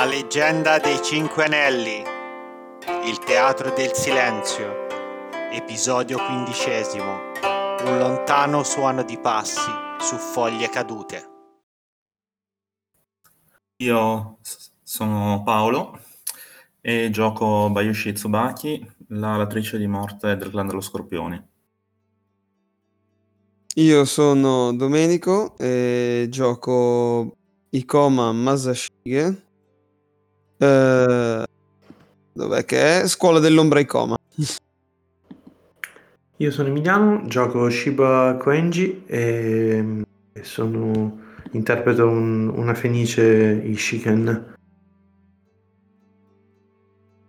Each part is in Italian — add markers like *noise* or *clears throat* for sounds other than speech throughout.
La leggenda dei Cinque Anelli. Il teatro del silenzio. Episodio quindicesimo. Un lontano suono di passi su foglie cadute. Io sono Paolo e gioco Bayushi Tsubaki, la latrice di morte del clan dello Scorpione. Io sono Domenico e gioco Ikoma Masashige. Eh, dov'è che è? Scuola dell'ombra Ikoma. Io sono Emiliano, gioco Shiba Koenji e sono, interpreto un- una fenice Ishiken.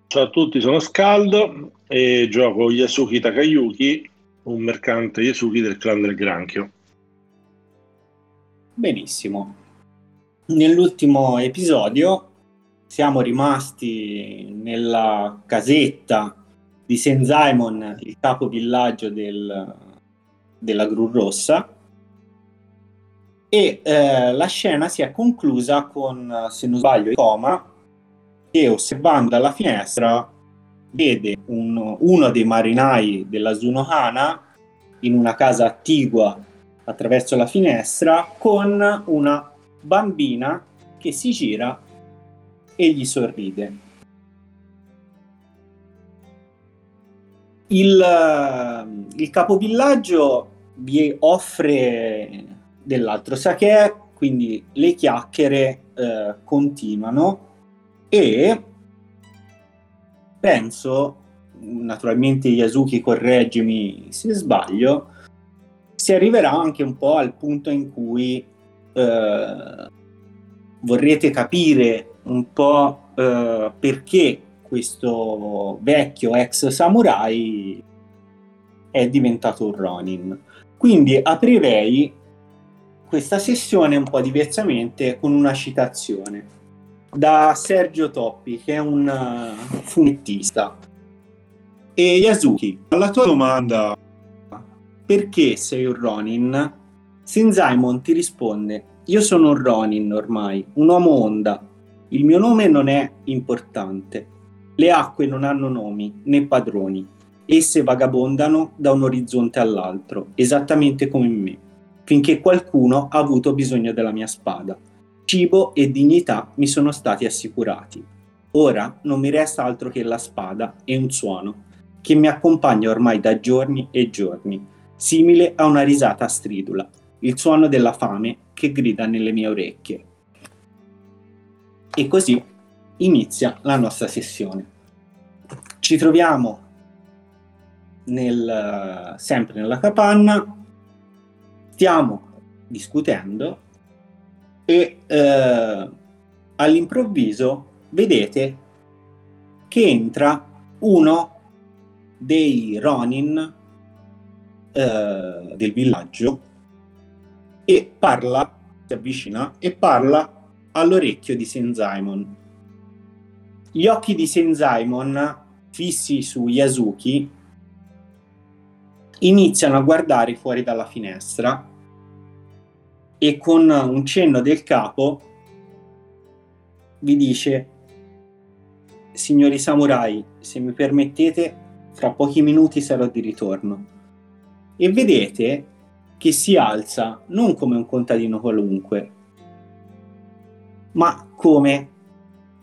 Ciao a tutti, sono Scaldo e gioco Yasuki Takayuki, un mercante Yasuki del clan del Granchio. Benissimo. Nell'ultimo episodio siamo rimasti nella casetta di Senzaimon, il capo villaggio del- della Gru Rossa, e eh, la scena si è conclusa con, se non sbaglio, Ikoma che osservando dalla finestra vede un- uno dei marinai della Zunohana in una casa attigua attraverso la finestra con una bambina che si gira e gli sorride. Il, il capovillaggio vi offre dell'altro sake, quindi le chiacchiere eh, continuano e penso, naturalmente Yasuki correggimi se sbaglio, si arriverà anche un po' al punto in cui eh, vorrete capire un po' eh, perché questo vecchio ex samurai è diventato un Ronin. Quindi aprirei questa sessione un po' diversamente con una citazione da Sergio Toppi, che è un eh, fumettista. E Yasuki, alla tua domanda perché sei un Ronin? Senzaimon ti risponde: Io sono un Ronin ormai, un uomo onda. Il mio nome non è importante. Le acque non hanno nomi né padroni. Esse vagabondano da un orizzonte all'altro, esattamente come me, finché qualcuno ha avuto bisogno della mia spada. Cibo e dignità mi sono stati assicurati. Ora non mi resta altro che la spada e un suono che mi accompagna ormai da giorni e giorni, simile a una risata stridula, il suono della fame che grida nelle mie orecchie. E così inizia la nostra sessione. Ci troviamo nel- sempre nella capanna, stiamo discutendo e eh, all'improvviso vedete che entra uno dei Ronin eh, del villaggio e parla, si avvicina e parla all'orecchio di Senzaimon. Gli occhi di Senzaimon, fissi su Yasuki, iniziano a guardare fuori dalla finestra e con un cenno del capo vi dice signori samurai se mi permettete fra pochi minuti sarò di ritorno e vedete che si alza non come un contadino qualunque ma come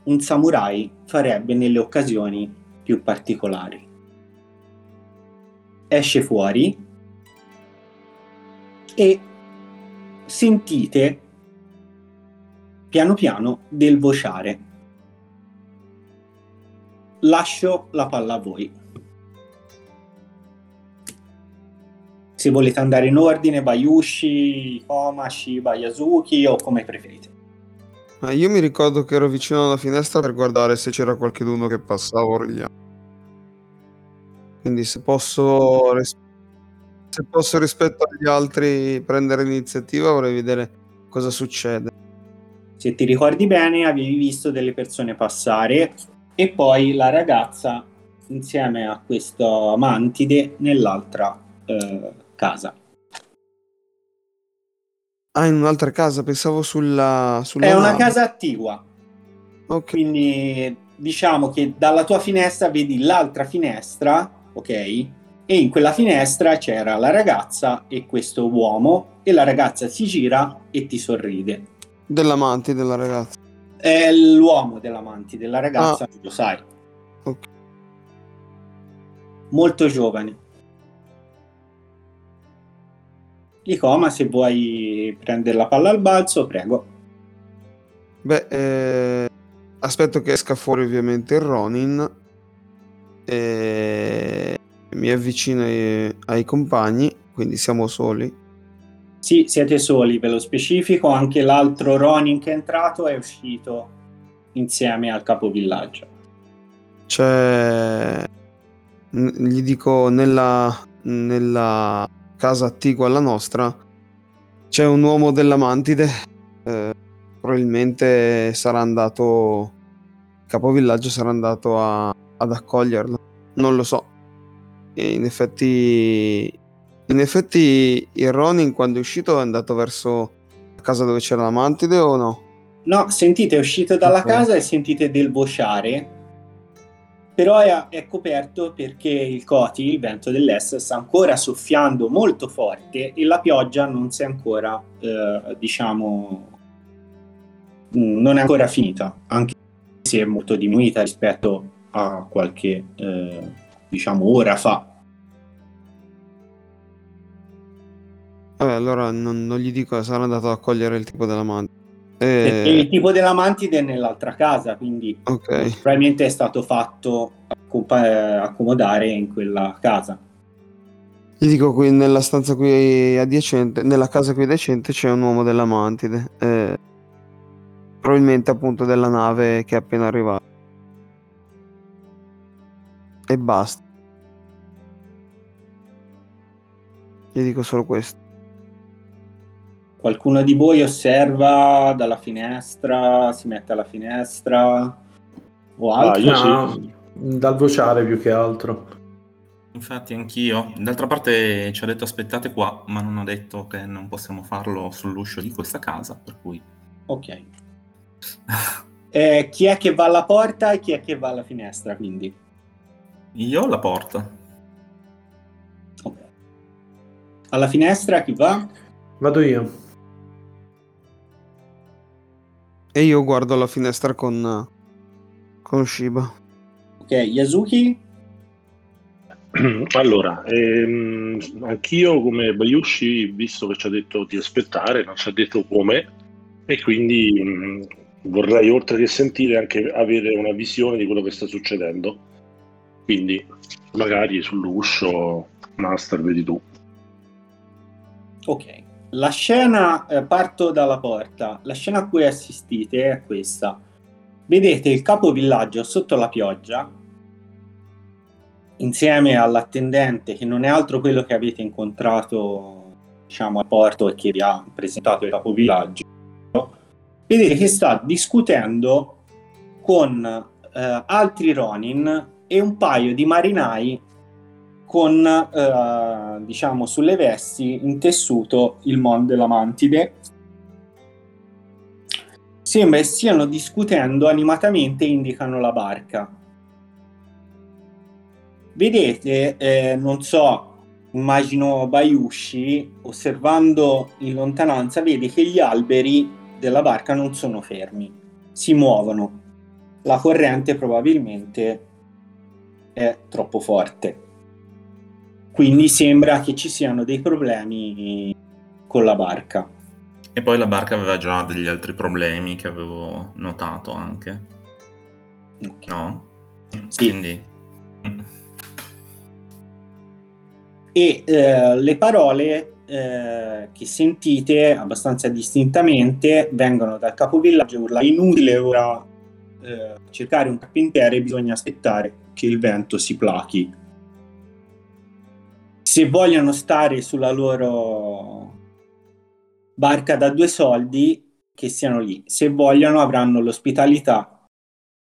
un samurai farebbe nelle occasioni più particolari esce fuori e sentite piano piano del vociare. Lascio la palla a voi. Se volete andare in ordine, Bayushi, Koma, Shiba, Yasuki o come preferite. Ah, io mi ricordo che ero vicino alla finestra per guardare se c'era qualcuno che passava origliando. Quindi se posso, ris- se posso rispetto agli altri prendere l'iniziativa vorrei vedere cosa succede. Se ti ricordi bene, avevi visto delle persone passare e poi la ragazza insieme a questo mantide nell'altra eh, casa. Ah, in un'altra casa, pensavo sulla... È sulla una nave. casa attigua. Ok. Quindi diciamo che dalla tua finestra vedi l'altra finestra, ok? E in quella finestra c'era la ragazza e questo uomo e la ragazza si gira e ti sorride. Dell'amante della ragazza. È l'uomo dell'amante della ragazza, Ah. lo sai. Ok. Molto giovane. Licoma, se vuoi prendere la palla al balzo, prego. Beh, eh, aspetto che esca fuori ovviamente il Ronin. E mi avvicino ai, ai compagni, quindi siamo soli. Sì, siete soli, ve lo specifico. Anche l'altro Ronin che è entrato è uscito insieme al capovillaggio. C'è. n- Gli dico nella, nella casa attigua alla nostra c'è un uomo della Mantide. eh, probabilmente sarà andato. Il capovillaggio sarà andato a- ad accoglierlo. Non lo so. E in effetti. In effetti il Ronin quando è uscito è andato verso la casa dove c'era la Mantide o no? No, sentite, è uscito dalla Ok. casa e sentite del vociare, però è, è coperto perché il Coti, il vento dell'est, sta ancora soffiando molto forte e la pioggia non si è ancora, eh, diciamo, mm, non è ancora finita, anche se è molto diminuita rispetto a qualche, eh, diciamo, ora fa. Vabbè, allora non, non gli dico, sarà andato ad accogliere il tipo della Mantide. Perché Eh, il tipo della mantide è nell'altra casa, quindi ok. probabilmente è stato fatto eh, accomodare in quella casa. Gli dico qui nella stanza qui adiacente, nella casa qui adiacente c'è un uomo della Mantide. eh, probabilmente appunto della nave che è appena arrivata. E basta. Gli dico solo questo. Qualcuno di voi osserva dalla finestra, si mette alla finestra o Ah, altro? io No, sì. dal vociare più che altro. Infatti anch'io. D'altra parte ci ha detto aspettate qua, ma non ha detto che non possiamo farlo sull'uscio di questa casa, per cui... Ok. Eh, chi è che va alla porta e chi è che va alla finestra, quindi? Io alla porta. Ok. Alla finestra chi va? Vado io. E io guardo la finestra con, con Shiba. Ok, Yasuki? *clears throat* Allora, ehm, anch'io come Bayushi, visto che ci ha detto di aspettare, non ci ha detto come, e quindi mh, vorrei oltre che sentire anche avere una visione di quello che sta succedendo. Quindi magari sull'uscio, Master, vedi tu. Ok. La scena, eh, parto dalla porta, la scena a cui assistite è questa. Vedete il capovillaggio sotto la pioggia, insieme all'attendente che non è altro quello che avete incontrato, diciamo, al porto e che vi ha presentato il capovillaggio. Vedete che sta discutendo con eh, altri Ronin e un paio di marinai con, eh, diciamo, sulle vesti in tessuto il Mon della Mantide. Sembra stiano discutendo animatamente e indicano la barca. Vedete, eh, non so, immagino Bayushi, osservando in lontananza, vede che gli alberi della barca non sono fermi, si muovono. La corrente probabilmente è troppo forte. Quindi sembra che ci siano dei problemi con la barca. E poi la barca aveva già degli altri problemi che avevo notato anche, Ok. no? Sì. Quindi... E eh, le parole eh, che sentite abbastanza distintamente vengono dal capovillaggio urla inutile ora eh, cercare un carpentiere bisogna aspettare che il vento si plachi se vogliono stare sulla loro barca da due soldi che siano lì se vogliono avranno l'ospitalità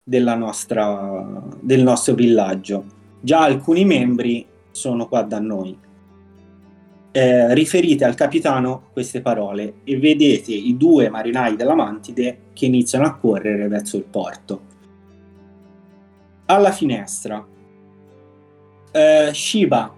della nostra, del nostro villaggio già alcuni membri sono qua da noi eh, riferite al capitano queste parole e vedete i due marinai della Mantide che iniziano a correre verso il porto. Alla finestra. Eh, Shiba,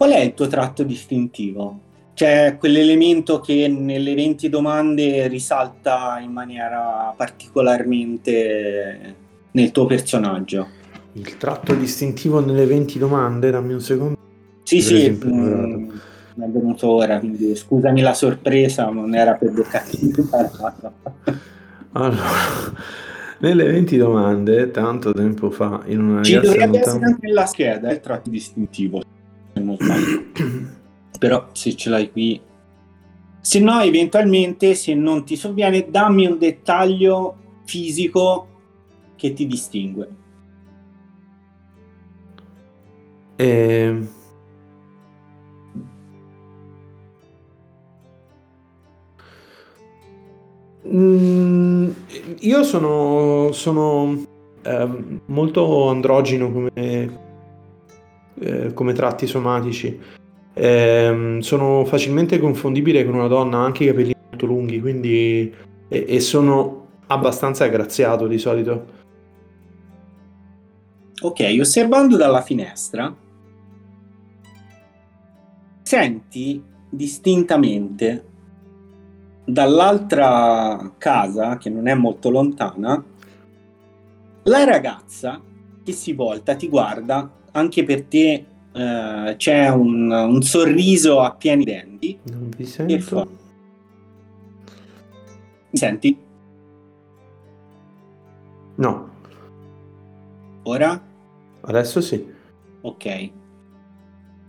qual è il tuo tratto distintivo? C'è quell'elemento che nelle 20 domande risalta in maniera particolarmente nel tuo personaggio. Il tratto distintivo nelle 20 domande, dammi un secondo. Sì, Per sì, esempio, mm, mi è venuto ora, quindi scusami la sorpresa, non era per imparato. *laughs* Allora, nelle 20 domande, tanto tempo fa, in una Ci dovrebbe essere anche nella scheda il tratto distintivo, non sbaglio. Però se ce l'hai qui... Se no, eventualmente, se non ti sovviene, dammi un dettaglio fisico che ti distingue. Eh, mm, io sono, sono ehm, molto androgino come, eh, come tratti somatici. Ehm, sono facilmente confondibile con una donna, anche i capelli molto lunghi, quindi e, e sono abbastanza aggraziato di solito. Ok, osservando dalla finestra, senti distintamente dall'altra casa, che non è molto lontana, la ragazza che si volta, ti guarda, anche per te eh, c'è un, un sorriso a pieni denti. Non vi E fa... sento. Mi senti? No, Ora? adesso sì. Ok.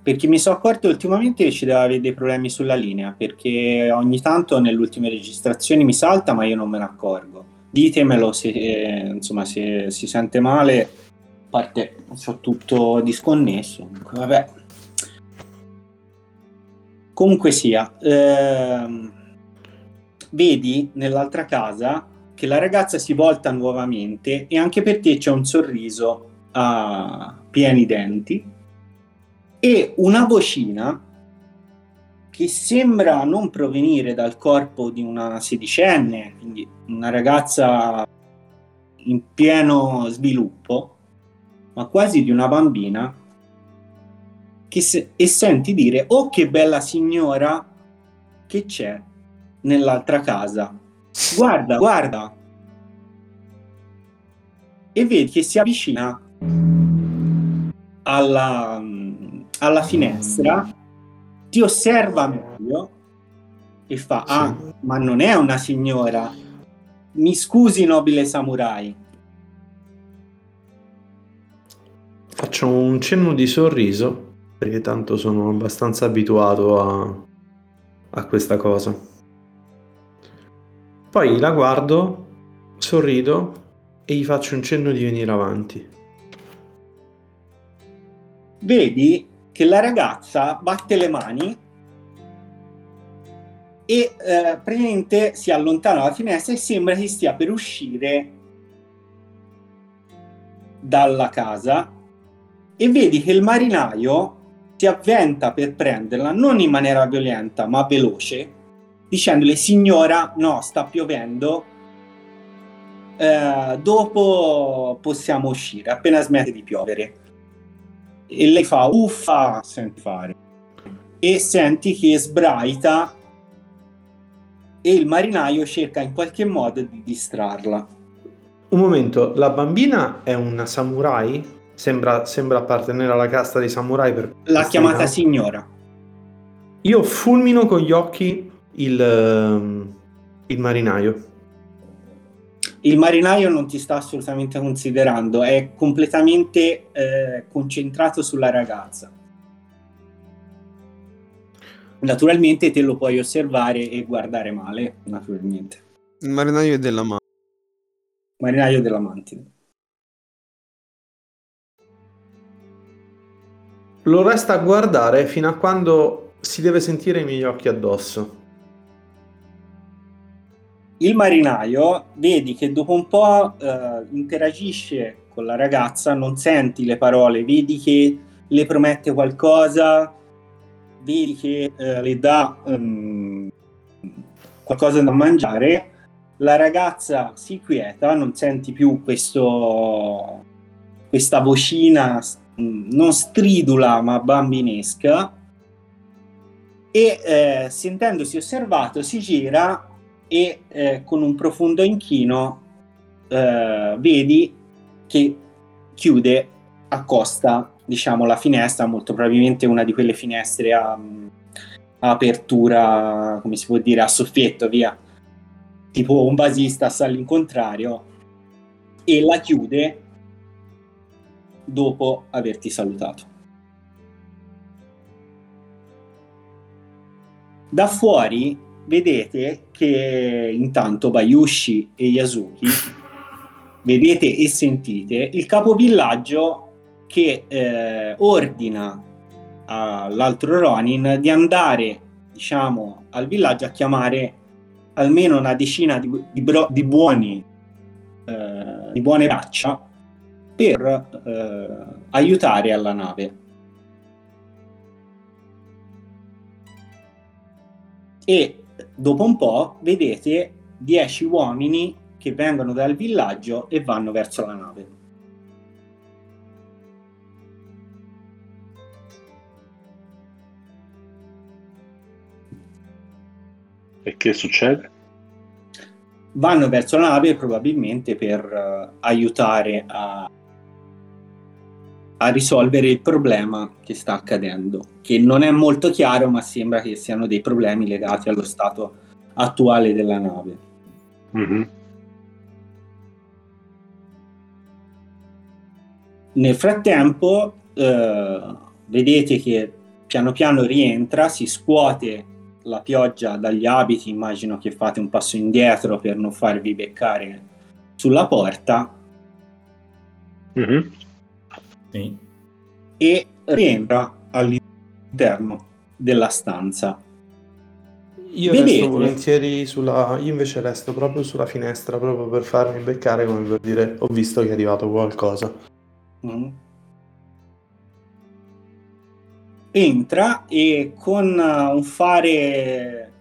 Perché mi sono accorto ultimamente che ci deve avere dei problemi sulla linea, perché ogni tanto nelle ultime registrazioni mi salta, ma io non me ne accorgo. Ditemelo se, eh, insomma, se si sente male, parte so tutto disconnesso. Vabbè. Comunque sia, ehm, vedi nell'altra casa che la ragazza si volta nuovamente e anche per te c'è un sorriso a pieni denti e una vocina che sembra non provenire dal corpo di una sedicenne, quindi una ragazza in pieno sviluppo, ma quasi di una bambina, che se- e senti dire, oh che bella signora che c'è nell'altra casa. Guarda, guarda. E vedi che si avvicina alla, alla finestra, ti osserva meglio e fa, ah, ma non è una signora. Mi scusi, nobile samurai. Faccio un cenno di sorriso perché tanto sono abbastanza abituato a, a questa cosa. Poi la guardo, sorrido e gli faccio un cenno di venire avanti. vedi che la ragazza batte le mani e eh, praticamente si allontana dalla finestra e sembra che stia per uscire dalla casa e vedi che il marinaio si avventa per prenderla non in maniera violenta ma veloce dicendole signora no sta piovendo. Eh, dopo possiamo uscire appena smette di piovere. E lei fa uffa senti fare. E senti che sbraita e il marinaio cerca in qualche modo di distrarla. Un momento, la bambina è una samurai? Sembra, sembra appartenere alla casta dei samurai per l'ha chiamata età. signora Io fulmino con gli occhi il, ehm, il marinaio. il marinaio non ti sta assolutamente considerando è completamente eh, concentrato sulla ragazza naturalmente te lo puoi osservare e guardare male naturalmente Il marinaio è della mano. marinaio della mantide Lo resta a guardare fino a quando si deve sentire i miei occhi addosso. il marinaio vedi che dopo un po' eh, interagisce con la ragazza, non senti le parole, vedi che le promette qualcosa vedi che eh, le dà ehm, qualcosa da mangiare, la ragazza si quieta, non senti più questo, questa vocina non stridula ma bambinesca. E eh, sentendosi osservato si gira e eh, con un profondo inchino eh, vedi che chiude accosta diciamo la finestra molto probabilmente una di quelle finestre a, a apertura come si può dire a soffietto via. Tipo un basista sta all'incontrario e la chiude dopo averti salutato. Da fuori vedete che intanto Bayushi e Yasuki vedete e sentite il capovillaggio che eh, ordina all'altro Ronin di andare diciamo al villaggio a chiamare almeno una decina di, di, bro, di buoni eh, di buone braccia per eh, aiutare alla nave e dopo un po' vedete 10 uomini che vengono dal villaggio e vanno verso la nave. E che succede? Vanno verso la nave probabilmente per uh, aiutare a, a risolvere il problema che sta accadendo, che non è molto chiaro, ma sembra che siano dei problemi legati allo stato attuale della nave. Mm-hmm. Nel frattempo, eh, vedete che piano piano rientra, si scuote la pioggia dagli abiti, immagino che fate un passo indietro per non farvi beccare sulla porta. Mm-hmm. Sì. E rientra all'interno della stanza. Io Vedete? resto volentieri sulla. Io invece resto proprio sulla finestra, proprio per farmi beccare, come per dire, ho visto che è arrivato qualcosa. Mm. Entra e con uh, un fare,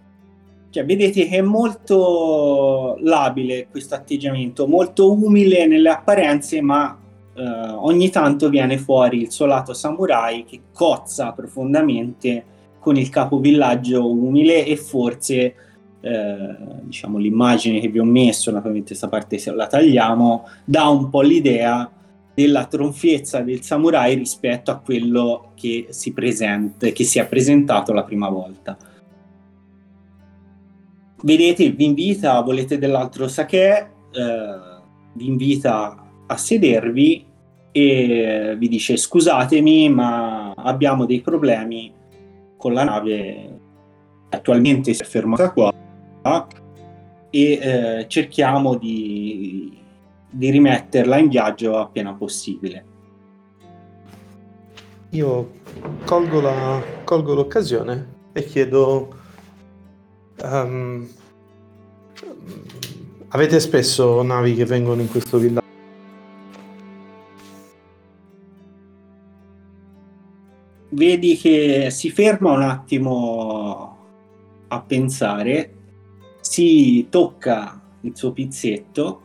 cioè vedete che è molto labile questo atteggiamento, molto umile nelle apparenze, ma uh, ogni tanto viene fuori il suo lato samurai che cozza profondamente con il capovillaggio umile e forse eh, diciamo l'immagine che vi ho messo, naturalmente questa parte se la tagliamo, dà un po' l'idea della tronfiezza del samurai rispetto a quello che si presenta, che si è presentato la prima volta. Vedete, vi invita, volete dell'altro sake, eh, vi invita a sedervi e vi dice scusatemi ma abbiamo dei problemi con la nave attualmente si è fermata qua e eh, cerchiamo di, di rimetterla in viaggio appena possibile. Io colgo, la- colgo l'occasione e chiedo... ehm, avete spesso navi che vengono in questo villaggio? Vedi che si ferma un attimo a pensare, si tocca il suo pizzetto,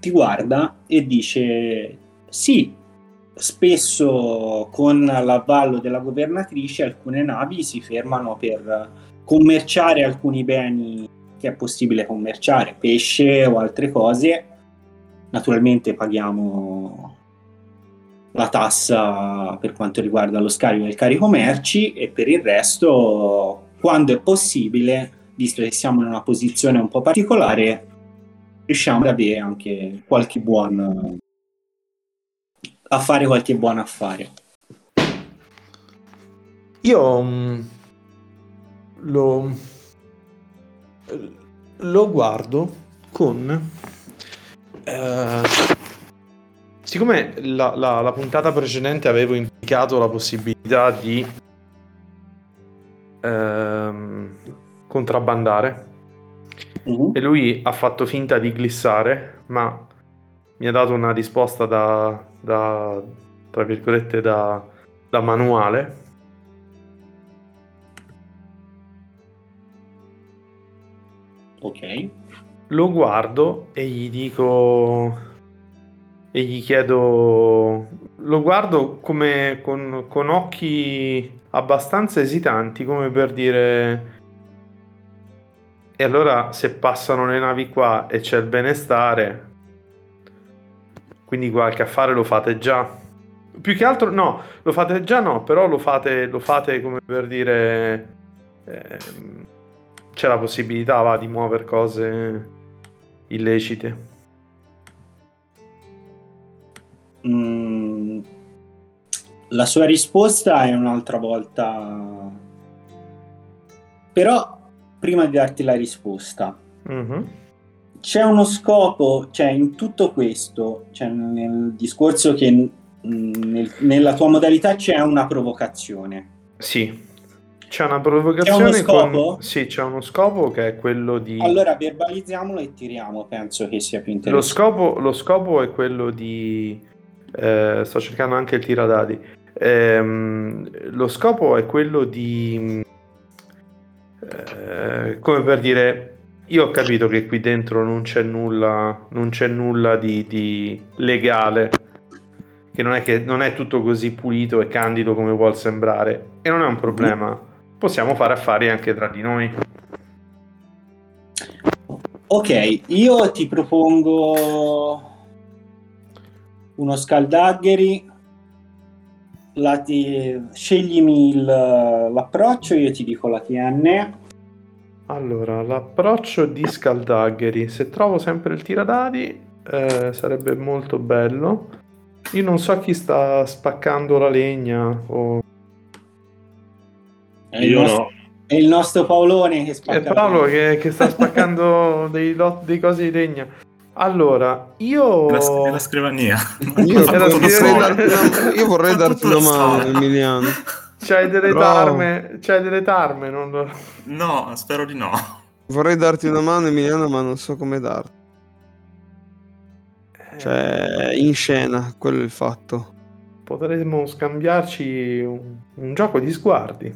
ti guarda e dice sì, spesso con l'avvallo della governatrice alcune navi si fermano per commerciare alcuni beni che è possibile commerciare, pesce o altre cose. Naturalmente paghiamo la tassa per quanto riguarda lo scarico del carico merci e per il resto, quando è possibile, visto che siamo in una posizione un po' particolare, riusciamo ad avere anche qualche buon a fare qualche buon affare. Io mm, lo, lo guardo con... eh, siccome la, la, la puntata precedente avevo indicato la possibilità di ehm, contrabbandare uh-huh. e lui ha fatto finta di glissare, ma mi ha dato una risposta da, da tra virgolette, da, da manuale. Ok. Lo guardo e gli dico e gli chiedo lo guardo come con, con occhi abbastanza esitanti come per dire e allora se passano le navi qua e c'è il benestare quindi qualche affare lo fate già. Più che altro no lo fate già no però lo fate, lo fate come per dire ehm, c'è la possibilità va, di muovere cose illecite Mm, la sua risposta è un'altra volta. Però, prima di darti la risposta, Mhm. c'è uno scopo, cioè in tutto questo, cioè nel discorso che mm, nel- nella tua modalità c'è una provocazione. Sì, c'è una provocazione C'è uno scopo? con... Sì, c'è uno scopo che è quello di... Allora verbalizziamolo e tiriamo, penso che sia più lo, interessante. scopo, lo scopo è quello di... eh, sto cercando anche il tiradadi. Ehm, lo scopo è quello di... eh, come per dire... Io ho capito che qui dentro non c'è nulla, non c'è nulla di, di legale, che non è, che non è tutto così pulito e candido come vuol sembrare, e non è un problema. Possiamo fare affari anche tra di noi. Ok, io ti propongo uno scaldagheri. La ti- Sceglimi il- l'approccio, io ti dico la TN. Allora, l'approccio di Scaldagheri, se trovo sempre il tiradadi, eh, sarebbe molto bello. Io non so chi sta spaccando la legna o... È Io nostro, no. è il nostro Paolone che È spacca. Paolo che, che sta *laughs* spaccando dei, lot- dei cosi di legna. Allora, io... La, nella scrivania. *laughs* Io, una, io vorrei darti una mano. Emiliano. C'hai delle Però- tarme, c'hai delle tarme, non lo... No, spero di no. Vorrei darti una mano, Emiliano, ma non so come darti. Cioè, in scena, quello è il fatto. potremmo scambiarci un, un gioco di sguardi.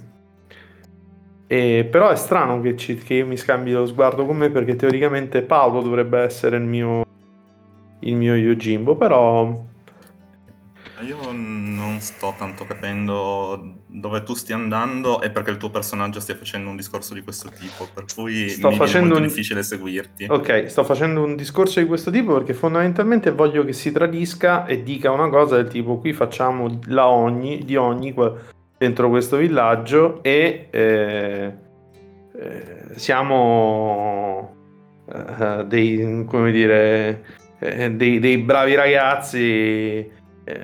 E, però è strano che, ci- che io mi scambi lo sguardo con me perché teoricamente Paolo dovrebbe essere il mio, il mio Yojimbo, però Io non sto tanto capendo dove tu stia andando e perché il tuo personaggio stia facendo un discorso di questo tipo, per cui Sto mi facendo molto un- difficile seguirti. ok, sto facendo un discorso di questo tipo perché fondamentalmente voglio che si tradisca e dica una cosa del tipo qui facciamo la ogni, di ogni dentro questo villaggio e eh, eh, siamo eh, dei, come dire, eh, dei, dei bravi ragazzi eh,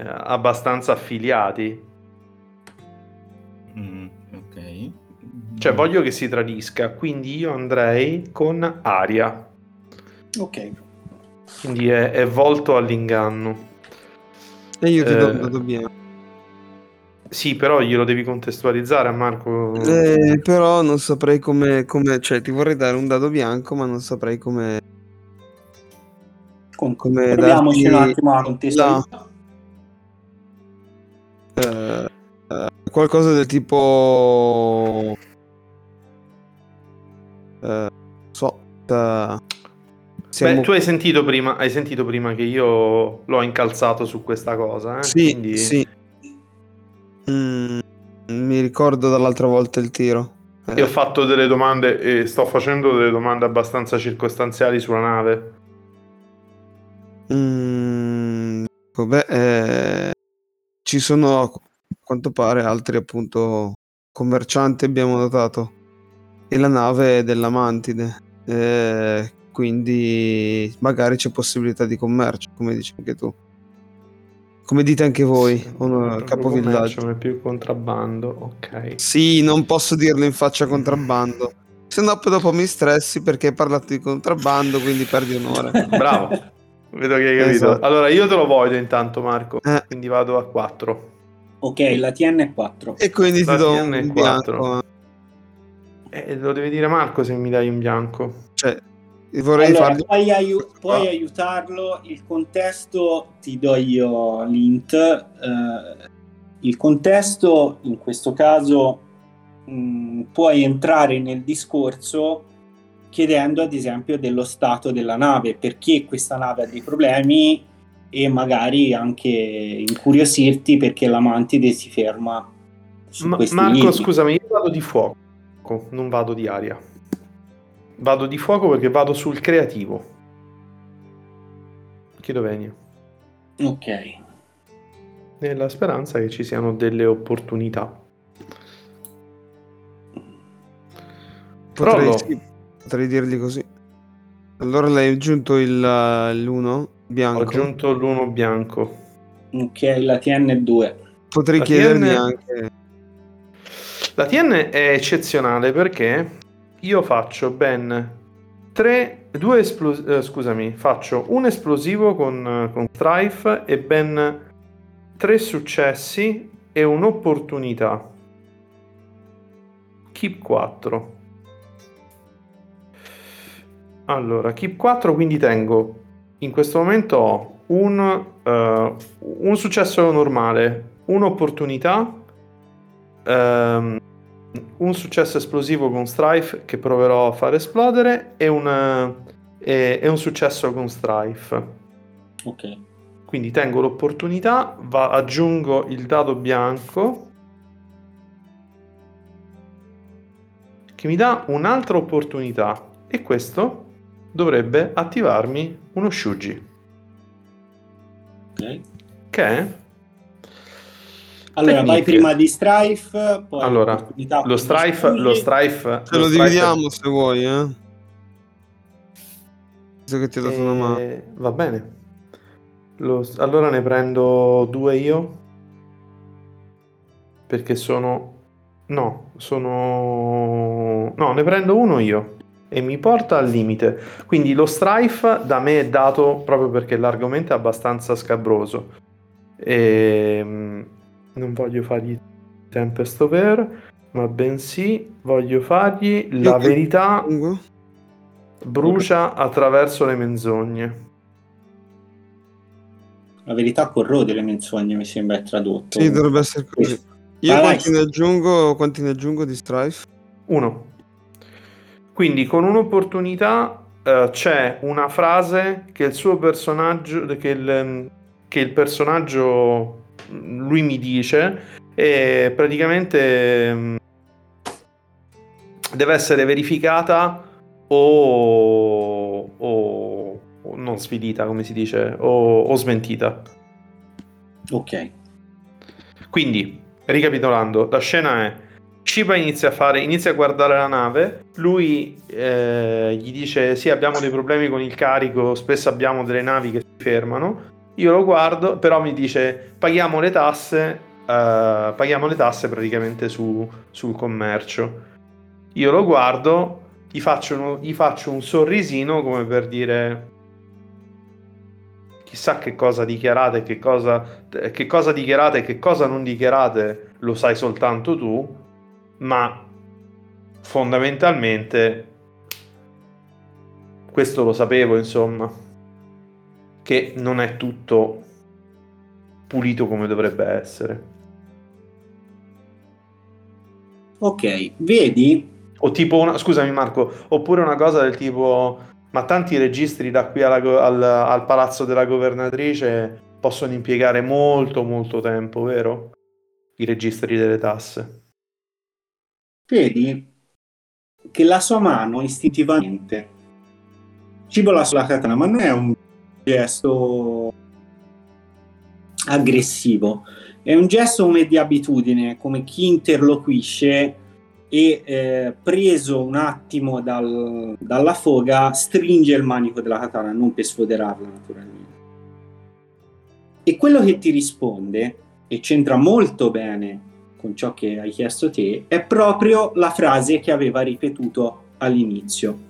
abbastanza affiliati. Mm, ok. Cioè voglio che si tradisca, quindi io andrei con Aria, Ok. quindi è, è volto all'inganno. E io ti do dato bianco. Sì, però glielo devi contestualizzare a Marco. Eh, però non saprei come, come... Cioè, ti vorrei dare un dado bianco, ma non saprei come... Con- Come Proviamoci darti un attimo a contestualizzare. eh, eh, qualcosa del tipo... Eh, so... eh, siamo- Beh, tu hai sentito prima, hai sentito prima che io l'ho incalzato su questa cosa, eh? Sì, Quindi- sì. Mm, mi ricordo dall'altra volta il tiro. Eh, Io ho fatto delle domande e sto facendo delle domande abbastanza circostanziali sulla nave. mm, vabbè, eh, ci sono a quanto pare altri appunto commercianti abbiamo notato e la nave è della Mantide eh, quindi magari c'è possibilità di commercio come dici anche tu come dite anche voi Non proprio capovillaggio ma è più contrabbando, ok. Sì, non posso dirlo in faccia contrabbando. Se no poi dopo mi stressi perché hai parlato di contrabbando, quindi perdi un'ora. *laughs* Bravo, vedo che hai capito. Esatto. Allora io te lo voglio intanto Marco, Eh. quindi vado a 4. Ok, la TN è 4. E quindi ti La do TN un quattro. bianco. Eh, lo deve dire Marco se mi dai un bianco. Cioè, vorrei Allora, fargli... puoi, aiu- puoi Ah. aiutarlo, il contesto ti do io l'int. eh, il contesto in questo caso mh, puoi entrare nel discorso chiedendo ad esempio dello stato della nave, perché questa nave ha dei problemi e magari anche incuriosirti perché la mantide si ferma su Ma- questi Marco, liti. scusami, io vado di fuoco, non vado di aria. Vado di fuoco perché vado sul creativo. Chiedo venia. Ok. Nella speranza che ci siano delle opportunità. Potrei, sì, potrei dirgli così. Allora l'hai aggiunto il, l'1 bianco. Ho aggiunto l'uno bianco. Ok, la TN2. Potrei La chiedergli TN anche... La TN è eccezionale perché io faccio ben tre, due esplos- eh, scusami, faccio un esplosivo con, con Strife e ben tre successi e un'opportunità. Keep 4. Allora, keep 4, quindi tengo in questo momento ho un, eh, un successo normale, un'opportunità, ehm, un successo esplosivo con Strife che proverò a far esplodere e un, e- e un successo con Strife. Ok. Quindi tengo l'opportunità, va- aggiungo il dado bianco che mi dà un'altra opportunità e questo dovrebbe attivarmi uno Shuji ok. che è Allora, vai prima di Strife, poi Allora, lo Strife, lo Strife, Ce lo Strife- dividiamo se vuoi, eh. Visto che ti ho dato una mano. Eh, va bene. Lo- allora ne prendo due io. Perché sono... No, sono... No, ne prendo uno io. E mi porta al limite. Quindi lo strife da me è dato proprio perché l'argomento è abbastanza scabroso. E... Non voglio fargli Tempest Air, ma bensì voglio fargli la Io verità brucia attraverso le menzogne. La verità corrode le menzogne, mi sembra è tradotto. Sì, dovrebbe essere così. Io Vai, quanti ne aggiungo? Quanti ne aggiungo di Strife? Uno. Quindi con un'opportunità eh, c'è una frase che il suo personaggio, che il, che il personaggio lui mi dice e praticamente mm, deve essere verificata o, o- o non sfidita, come si dice, o, o smentita. Ok. Quindi, ricapitolando, la scena è Shiba inizia a fare, inizia a guardare la nave, lui eh, gli dice sì abbiamo dei problemi con il carico, spesso abbiamo delle navi che si fermano, io lo guardo, però mi dice paghiamo le tasse, eh, paghiamo le tasse praticamente su- sul commercio. Io lo guardo, gli faccio, uno- gli faccio un sorrisino come per dire chissà che cosa dichiarate, che cosa, che cosa dichiarate e che cosa non dichiarate lo sai soltanto tu, ma fondamentalmente questo lo sapevo, insomma, che non è tutto pulito come dovrebbe essere. Ok, vedi? O tipo una, scusami Marco, oppure una cosa del tipo, ma tanti registri da qui alla al, al palazzo della governatrice possono impiegare molto molto tempo, vero? I registri delle tasse. Vedi che la sua mano istintivamente cibola sulla katana, ma non è un gesto aggressivo, è un gesto come di abitudine, come chi interloquisce e eh, preso un attimo dal- dalla foga stringe il manico della katana, non per sfoderarla naturalmente. E quello che ti risponde, e c'entra molto bene con ciò che hai chiesto te, è proprio la frase che aveva ripetuto all'inizio.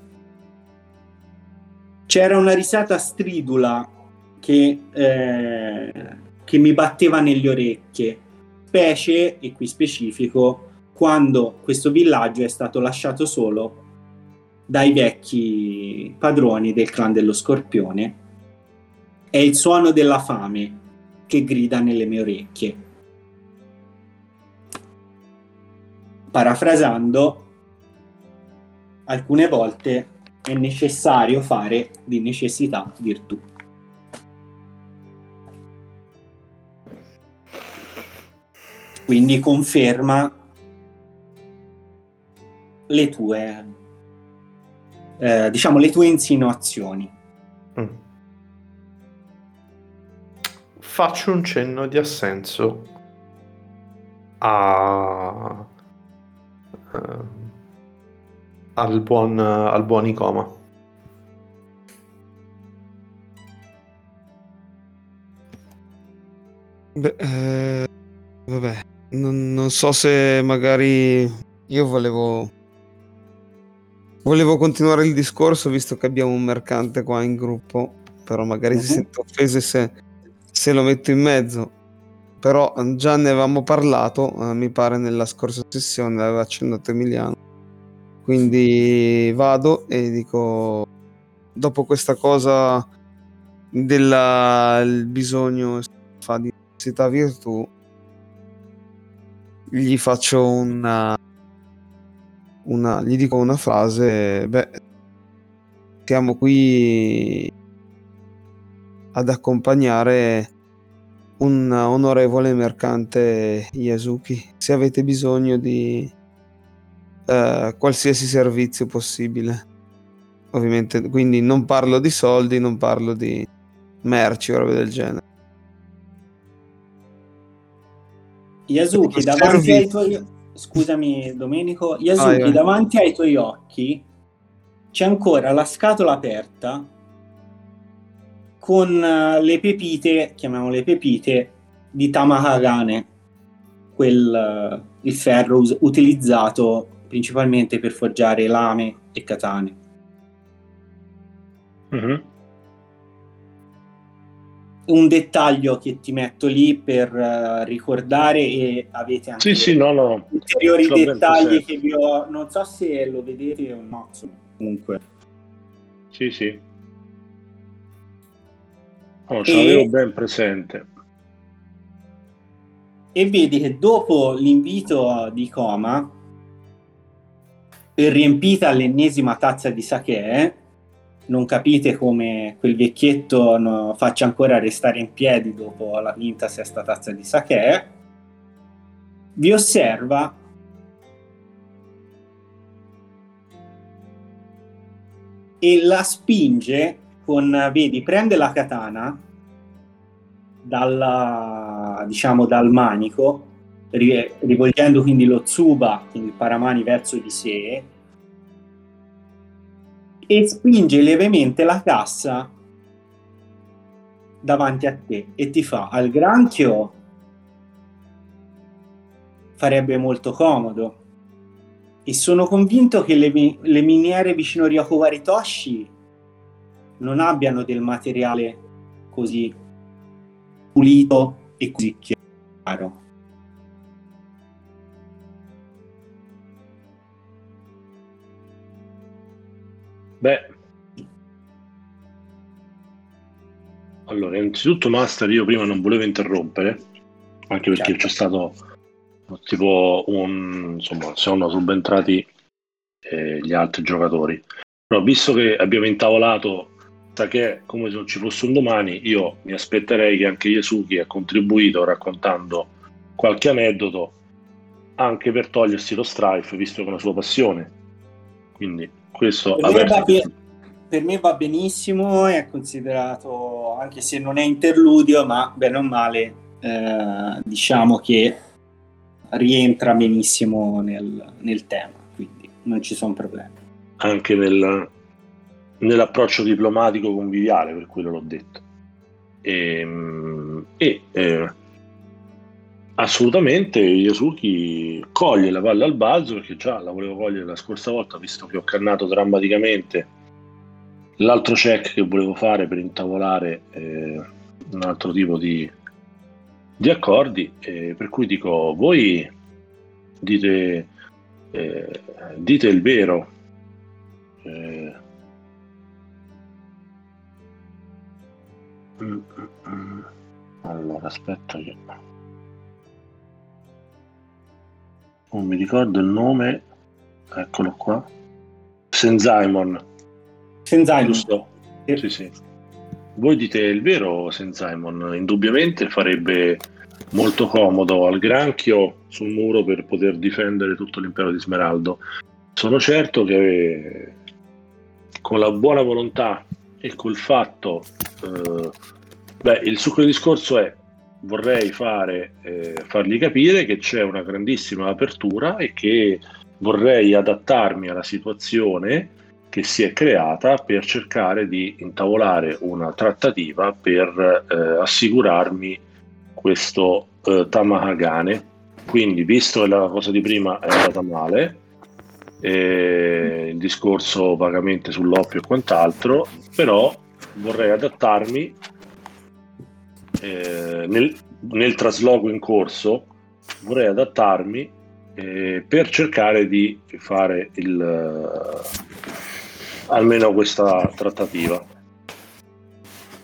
C'era una risata stridula che, eh, che mi batteva nelle orecchie, specie, e qui specifico, quando questo villaggio è stato lasciato solo dai vecchi padroni del clan dello Scorpione. È il suono della fame che grida nelle mie orecchie. Parafrasando, alcune volte è necessario fare di necessità virtù. Quindi conferma le tue, eh, diciamo, le tue insinuazioni. Mm. Faccio un cenno di assenso a, eh, al, buon, al buon Icoma. Beh, eh, vabbè, non, non so se magari io volevo volevo continuare il discorso visto che abbiamo un mercante qua in gruppo, però magari Mhm. si sente offese se, se lo metto in mezzo. Però già ne avevamo parlato, eh, mi pare nella scorsa sessione, l'aveva accennato Emiliano. Quindi vado e dico, dopo questa cosa del bisogno fa di necessità virtù, gli faccio una, una gli dico una frase, beh, siamo qui ad accompagnare un onorevole mercante Yasuki. Se avete bisogno di eh, qualsiasi servizio possibile, ovviamente, quindi non parlo di soldi, non parlo di merci o robe del genere. Yasuki, davanti ai tuoi... Scusami Domenico, Yasuki, vai. davanti ai tuoi occhi c'è ancora la scatola aperta con eh, le pepite, chiamiamole pepite, di Tamahagane, quel, eh, il ferro us- utilizzato principalmente per forgiare lame e katane. Mhm. Un dettaglio che ti metto lì per eh, ricordare e avete anche Sì, sì, no, no. ulteriori l'ho dettagli che vi ho non so se lo vedete o no comunque Sì, sì. No, ce E- l'avevo ben presente. e vedi che dopo l'invito di Coma riempita l'ennesima tazza di sake non capite come quel vecchietto no, faccia ancora restare in piedi dopo la quinta sesta tazza di sake. Vi osserva. E la spinge con, vedi, prende la katana dalla, diciamo, dal manico, rivolgendo quindi lo tsuba, quindi il paramani verso di sé, e spinge lievemente la cassa davanti a te e ti fa al granchio farebbe molto comodo e sono convinto che le, le miniere vicino Ryoko Waritoshi non abbiano del materiale così pulito e così chiaro. Beh, allora, innanzitutto, Master, io prima non volevo interrompere, anche perché Certo. c'è stato tipo un insomma, sono subentrati eh, gli altri giocatori. Però, visto che abbiamo intavolato che come se non ci fosse un domani, io mi aspetterei che anche Yasuki ha contribuito raccontando qualche aneddoto anche per togliersi lo strife, visto che è una sua passione. Quindi questo Per me, va per me va benissimo, è considerato, anche se non è interludio, ma bene o male, eh, diciamo che rientra benissimo nel, nel tema, quindi non ci sono problemi. anche nel- nell'approccio diplomatico conviviale, per quello l'ho detto. E, e, eh, assolutamente Yasuki coglie la palla al balzo perché già la volevo cogliere la scorsa volta, visto che ho cannato drammaticamente l'altro check che volevo fare per intavolare eh, un altro tipo di, di accordi. eh, per cui dico, voi dite, eh, dite il vero. Eh, mm, mm, mm. Allora, aspetta che... Non mi ricordo il nome. Eccolo qua. Senzaimon. Senza Giusto? Sì, sì. Voi dite il vero, Simon. Indubbiamente farebbe molto comodo al granchio sul muro per poter difendere tutto l'impero di Smeraldo. Sono certo che con la buona volontà e col fatto, eh, beh, il succo del discorso è vorrei fare, eh, fargli capire che c'è una grandissima apertura e che vorrei adattarmi alla situazione che si è creata per cercare di intavolare una trattativa per eh, assicurarmi questo eh, Tamahagane. Quindi, visto che la cosa di prima è andata male, eh, il discorso vagamente sull'oppio e quant'altro, però vorrei adattarmi eh, nel, nel, trasloco in corso, vorrei adattarmi eh, per cercare di fare il, uh, almeno questa trattativa.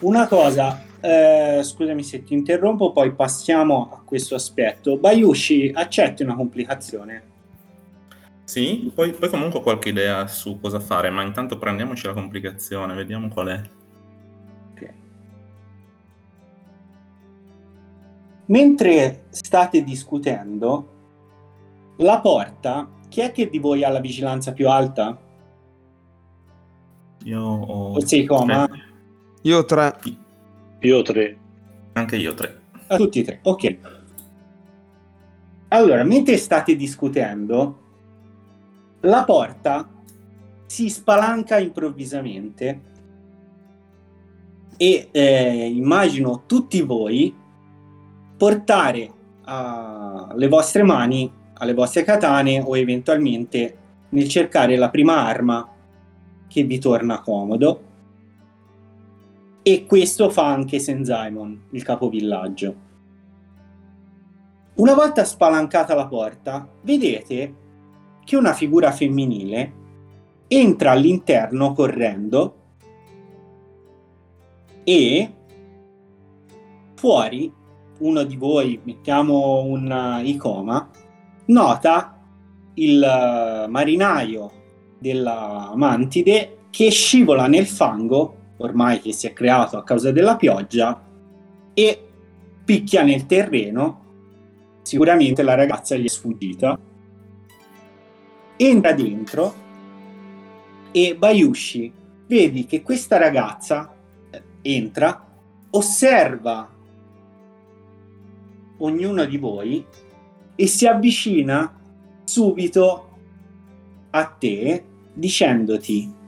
Una cosa, eh, scusami se ti interrompo, poi passiamo a questo aspetto. Bayushi, accetti una complicazione? Sì, poi, poi, comunque ho qualche idea su cosa fare, ma intanto prendiamoci la complicazione, vediamo qual è. Mentre state discutendo, la porta, chi è che di voi ha la vigilanza più alta? Io ho... O sei coma? Io tre. Io tre. Anche io tre. A tutti e tre, ok. Allora, mentre state discutendo, la porta si spalanca improvvisamente e eh, immagino tutti voi portare uh, le vostre mani alle vostre katane o eventualmente nel cercare la prima arma che vi torna comodo. E questo fa anche Senzaimon, il capovillaggio. Una volta spalancata la porta, vedete che una figura femminile entra all'interno correndo e fuori uno di voi, mettiamo un icoma, nota il marinaio della mantide che scivola nel fango, ormai che si è creato a causa della pioggia, e picchia nel terreno. Sicuramente la ragazza gli è sfuggita. Entra dentro e Bayushi vedi che questa ragazza eh, entra, osserva ognuno di voi e si avvicina subito a te dicendoti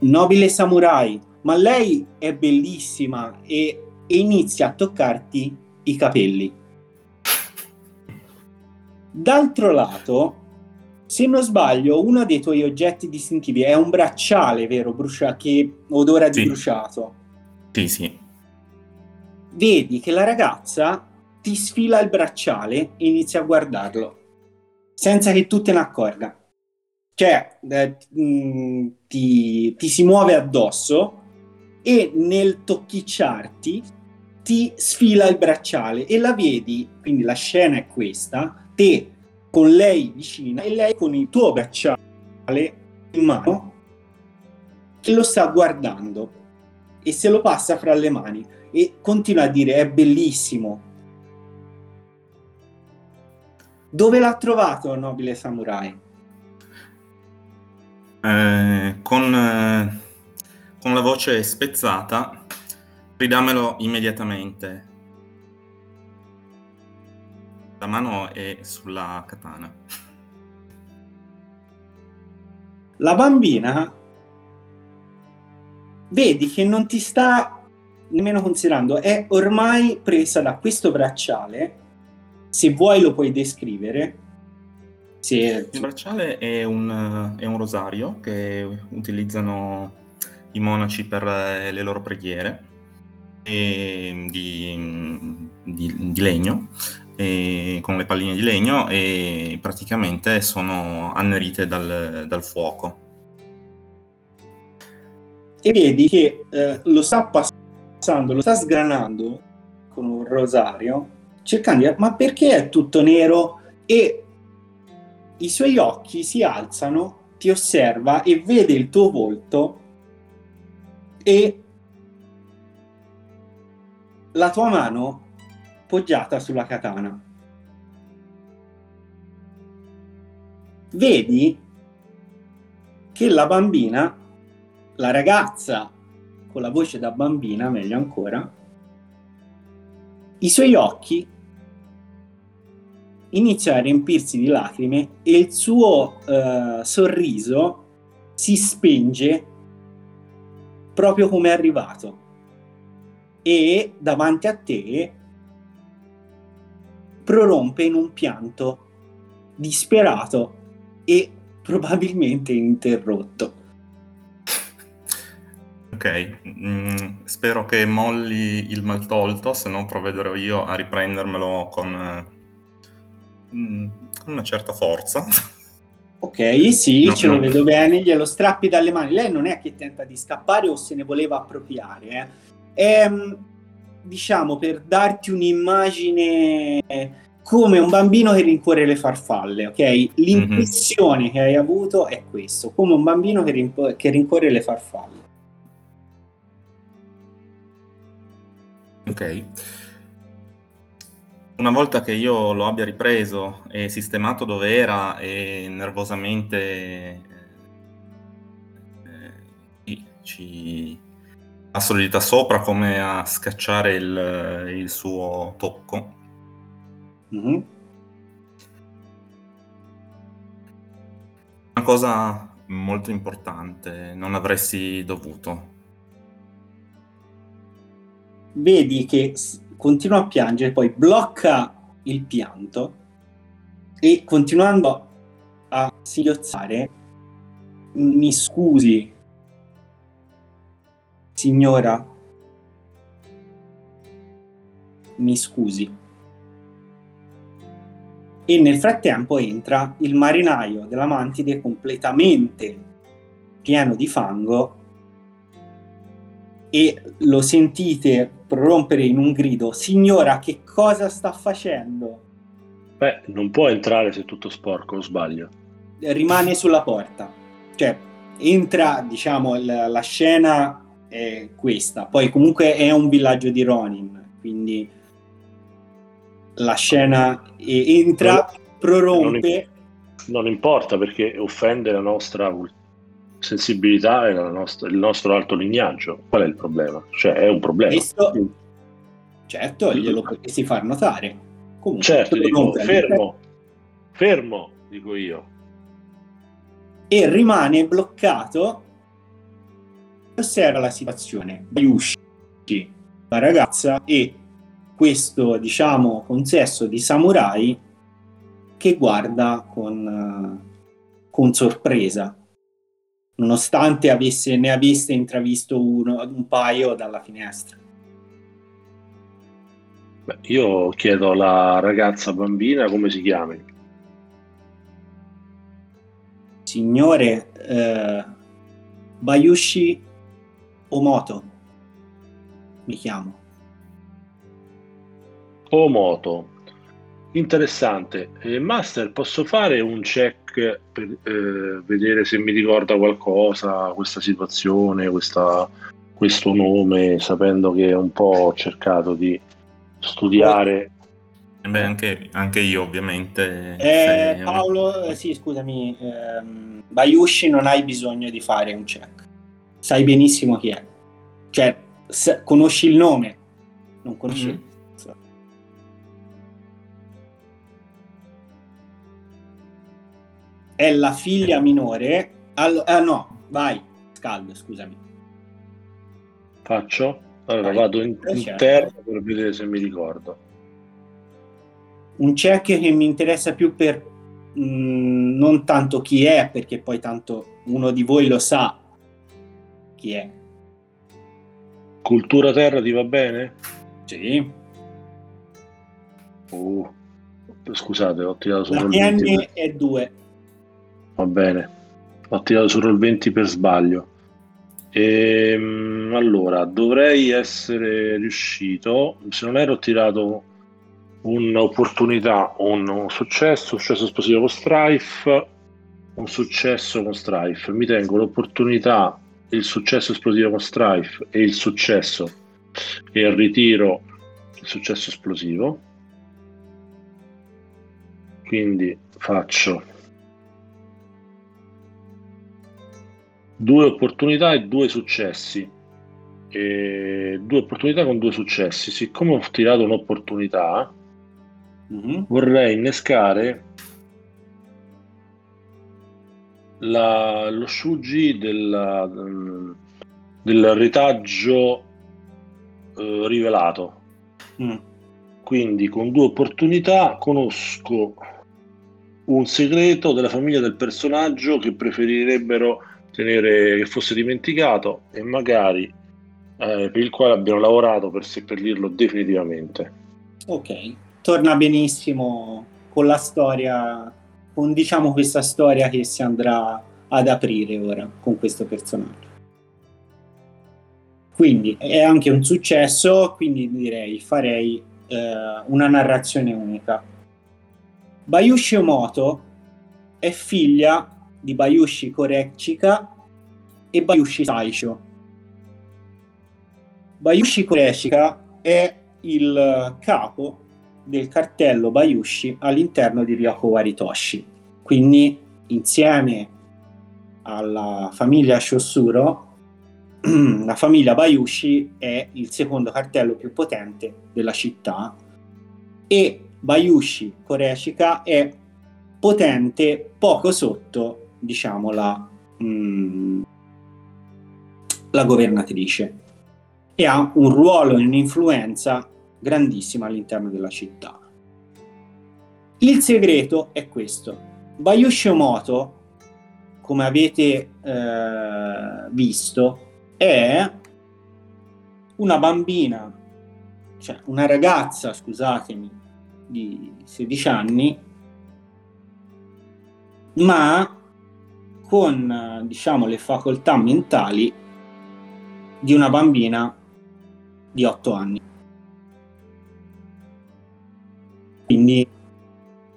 nobile samurai, ma lei è bellissima e, e inizia a toccarti i capelli. D'altro lato, se non sbaglio, uno dei tuoi oggetti distintivi è un bracciale, vero? Brucia- che odora di sì. bruciato. Sì, sì. Vedi che la ragazza ti sfila il bracciale e inizia a guardarlo, senza che tu te ne accorga. Cioè eh, mm, ti, ti, si muove addosso e nel tocchicciarti ti sfila il bracciale e la vedi, quindi la scena è questa, te con lei vicina e lei con il tuo bracciale in mano che lo sta guardando e se lo passa fra le mani e continua a dire è bellissimo. Dove l'ha trovato, nobile samurai? Eh, con, eh, con la voce spezzata, ridamelo immediatamente. La mano è sulla katana. La bambina vedi che non ti sta nemmeno considerando, è ormai presa da questo bracciale. Se vuoi lo puoi descrivere sì. Il bracciale è un, è un, rosario che utilizzano i monaci per le loro preghiere di, di, di, legno, con le palline di legno e praticamente sono annerite dal, dal fuoco. E vedi che eh, lo sta passando, lo sta sgranando con un rosario, cercando di... ma perché è tutto nero? E i suoi occhi si alzano ti osserva e vede il tuo volto e la tua mano poggiata sulla katana. Vedi che la bambina, la ragazza con la voce da bambina, meglio ancora, i suoi occhi iniziano a riempirsi di lacrime e il suo uh, sorriso si spenge proprio come è arrivato e davanti a te prorompe in un pianto disperato e probabilmente interrotto. Ok, mm, spero che molli il mal tolto, se no provvederò io a riprendermelo con, mm, con una certa forza. Ok, sì, no, ce no. lo vedo bene, glielo strappi dalle mani. Lei non è che tenta di scappare o se ne voleva appropriare. Eh. È, ehm, diciamo, per darti un'immagine come un bambino che rincorre le farfalle, ok? L'impressione mm-hmm. che hai avuto è questo, come un bambino che, rinc- che rincorre le farfalle. Ok. Una volta che io lo abbia ripreso e sistemato dove era e nervosamente eh, ci passo le dita sopra come a scacciare il, il suo tocco. Mm-hmm. Una cosa molto importante, non avresti dovuto vedi che continua a piangere, poi blocca il pianto e continuando a singhiozzare, mi scusi, signora, mi scusi. E nel frattempo entra il marinaio della mantide completamente pieno di fango e lo sentite prorompere in un grido, signora, che cosa sta facendo? Beh, non può entrare se è tutto sporco, o sbaglio? Rimane sulla porta. Cioè, entra, diciamo, la, la scena è questa. Poi comunque è un villaggio di Ronin, quindi la scena entra, prorompe... Non, non importa perché offende la nostra sensibilità e nostra, il nostro alto lignaggio. Qual è il problema? Cioè, è un problema. Questo, certo, glielo potresti far notare. Comunque, certo, dico, fermo, fermo, dico io. E rimane bloccato. Osserva la situazione. Bayushi, la ragazza, e questo, diciamo, consesso di samurai che guarda con, con sorpresa nonostante avesse, ne avesse intravisto uno, un paio dalla finestra. Beh, io chiedo alla ragazza bambina come si chiami. Signore eh, Bayushi Omoto, mi chiamo. Omoto, interessante. Eh, Master, posso fare un check per eh, vedere se mi ricorda qualcosa questa situazione, questa, questo nome, sapendo che un po' ho cercato di studiare. Eh beh, anche, anche io ovviamente. Eh, se... Paolo, eh, sì, scusami, ehm, Bayushi non hai bisogno di fare un check. Sai benissimo chi è. Cioè, se, conosci il nome, non conosci mm-hmm. È la figlia minore. Allo- ah no, vai, scaldo, scusami. Faccio? Allora vai. vado in, eh, certo. interno per vedere se mi ricordo. Un check che mi interessa più per mh, mm, non tanto chi è, perché poi tanto uno di voi lo sa chi è. Cultura terra ti va bene? Sì. Uh, scusate, ho tirato su La TN è 2 va bene. Ho tirato sul roll 20 per sbaglio. Ehm, allora, dovrei essere riuscito, se non ero tirato un'opportunità un successo, successo esplosivo con Strife, un successo con Strife, mi tengo l'opportunità, il successo esplosivo con Strife e il successo e ritiro il successo esplosivo. Quindi faccio due opportunità e due successi. E due opportunità con due successi. Siccome ho tirato un'opportunità, mm-hmm. vorrei innescare la, lo Shuji della, del retaggio eh, rivelato. Mm. Quindi con due opportunità conosco un segreto della famiglia del personaggio che preferirebbero tenere che fosse dimenticato e magari eh, per il quale abbiano lavorato per seppellirlo definitivamente. Ok, torna benissimo con la storia con diciamo questa storia che si andrà ad aprire ora con questo personaggio. Quindi è anche un successo, quindi direi farei eh, una narrazione unica. Bayushi Omoto è figlia di Bayushi Korechika e Bayushi Saisho. Bayushi Korechika è il capo del cartello Bayushi all'interno di Ryoko Waritoshi. Quindi insieme alla famiglia Shossuro, *clears throat* la famiglia Bayushi è il secondo cartello più potente della città e Bayushi Koreshika è potente poco sotto, diciamo, la, mm, la governatrice e ha un ruolo e un'influenza grandissima all'interno della città. Il segreto è questo. Bayushi Omoto, come avete eh, visto, è una bambina, cioè una ragazza, scusatemi, di 16 anni, ma con diciamo le facoltà mentali di una bambina di 8 anni. quindi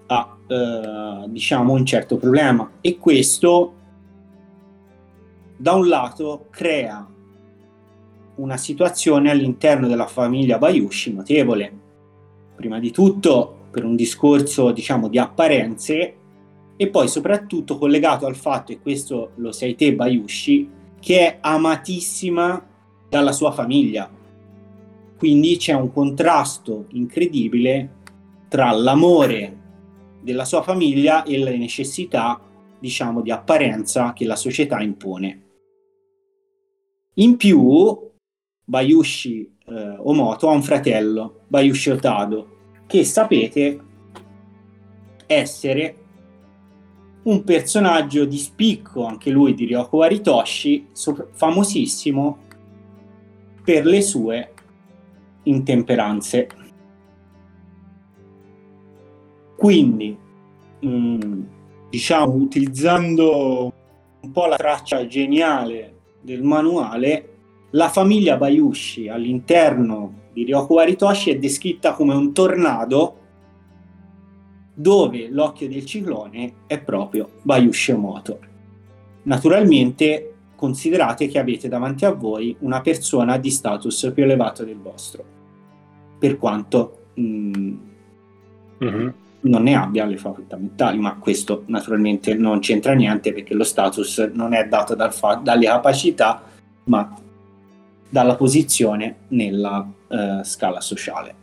ha eh, diciamo un certo problema e questo da un lato crea una situazione all'interno della famiglia Bayushi notevole prima di tutto per un discorso diciamo di apparenze e poi soprattutto collegato al fatto e questo lo sai te Bayushi che è amatissima dalla sua famiglia quindi c'è un contrasto incredibile tra l'amore della sua famiglia e le necessità, diciamo, di apparenza che la società impone. In più, Bayushi eh, Omoto ha un fratello, Bayushi Otado, che sapete essere un personaggio di spicco, anche lui di Ryoko Waritoshi, so- famosissimo per le sue intemperanze. Quindi, mm, diciamo, utilizzando un po' la traccia geniale del manuale, la famiglia Bayushi all'interno di Ryoko Waritoshi è descritta come un tornado dove l'occhio del ciclone è proprio Bayushi Omoto. Naturalmente considerate che avete davanti a voi una persona di status più elevato del vostro, per quanto mh, mm, mm-hmm non ne abbia le facoltà mentali, ma questo naturalmente non c'entra niente perché lo status non è dato dal fa- dalle capacità, ma dalla posizione nella uh, scala sociale.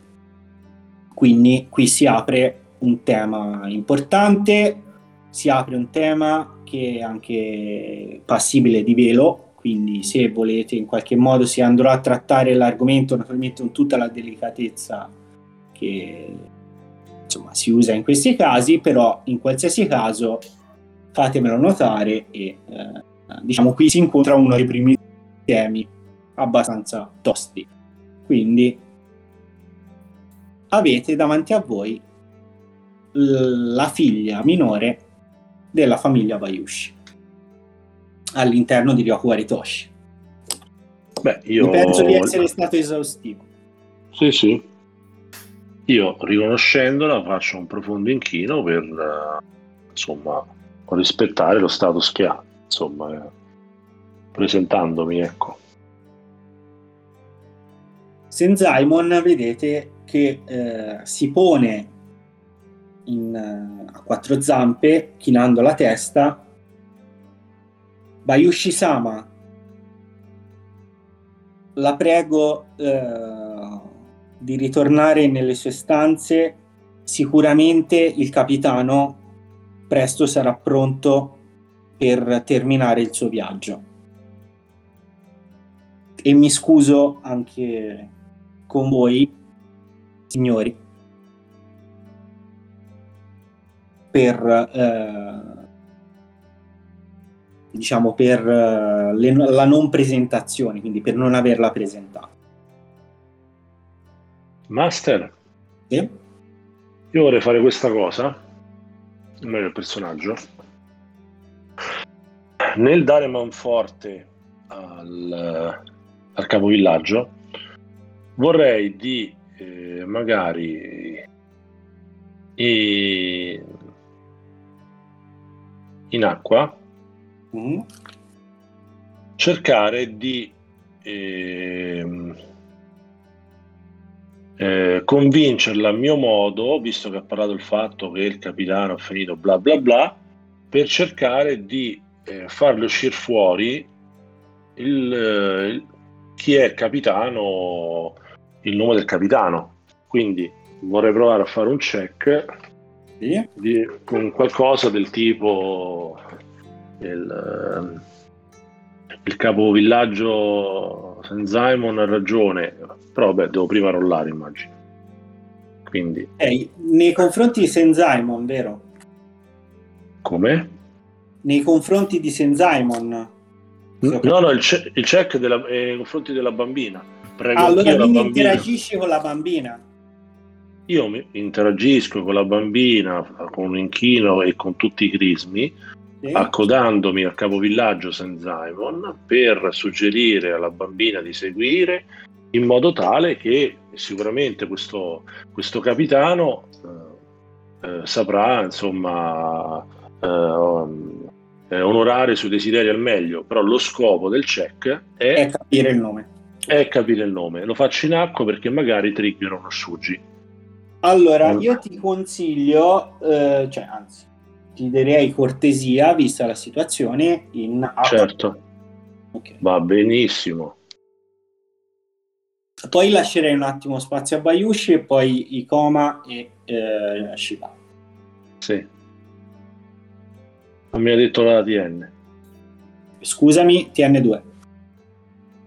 Quindi qui si apre un tema importante, si apre un tema che è anche passibile di velo, quindi se volete in qualche modo si andrà a trattare l'argomento naturalmente con tutta la delicatezza che insomma, si usa in questi casi, però in qualsiasi caso fatemelo notare e eh, diciamo qui si incontra uno dei primi temi abbastanza tosti. Quindi avete davanti a voi la figlia minore della famiglia Bayushi all'interno di Ryoku Aritoshi. Beh, io... penso di essere stato esaustivo. Sì, sì. Io riconoscendola faccio un profondo inchino per insomma rispettare lo status che ha, insomma, eh, presentandomi, ecco. Senzaimon vedete che eh, si pone in, uh, a quattro zampe, chinando la testa. Bayushi-sama, la prego eh, di ritornare nelle sue stanze. Sicuramente il capitano presto sarà pronto per terminare il suo viaggio. E mi scuso anche con voi, signori, per eh, diciamo per uh, le, la non presentazione, quindi per non averla presentata. Master, sì? io vorrei fare questa cosa, meglio il personaggio, nel dare manforte al, al capovillaggio, vorrei di eh, magari in, in acqua mm. cercare di eh, eh, convincerla a mio modo, visto che ha parlato del fatto che il capitano ha finito bla bla bla, per cercare di eh, farle uscire fuori il, il, chi è capitano, il nome del capitano. Quindi vorrei provare a fare un check sì. di, con qualcosa del tipo il, il capovillaggio Senzaimon ha ragione, però beh, devo prima rollare immagino. Quindi... Eh, nei confronti di Senzaimon, vero? Come? Nei confronti di Senzaimon. No, no, il, ce- il check della, eh, nei confronti della bambina. Prego allora quindi interagisci con la bambina. Io interagisco con la bambina con un inchino e con tutti i crismi sì. accodandomi al capovillaggio Senzaimon per suggerire alla bambina di seguire in modo tale che sicuramente questo, questo capitano eh, eh, saprà insomma eh, eh, onorare i suoi desideri al meglio però lo scopo del check è, è capire il nome. è capire il nome. Lo faccio in acqua perché magari trigger uno sciuggi allora io ti consiglio eh, cioè anzi ti direi cortesia, vista la situazione, in. Certo, okay. va benissimo. Poi lascerei un attimo spazio a Bayushi e poi Ikoma e eh, Shiba. Sì. Non mi ha detto la TN. Scusami, TN2.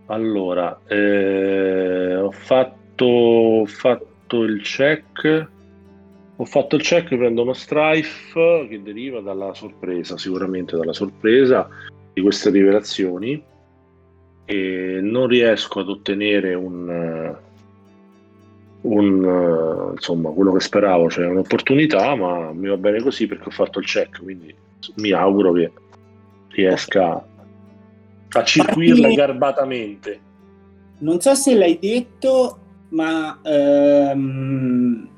Allora, eh, ho, fatto, ho fatto il check ho fatto il check, prendo uno strife che deriva dalla sorpresa, sicuramente dalla sorpresa di queste rivelazioni e non riesco ad ottenere un, un insomma quello che speravo, cioè un'opportunità, ma mi va bene così perché ho fatto il check, quindi mi auguro che riesca a circuirla garbatamente. Non so se l'hai detto, ma ehm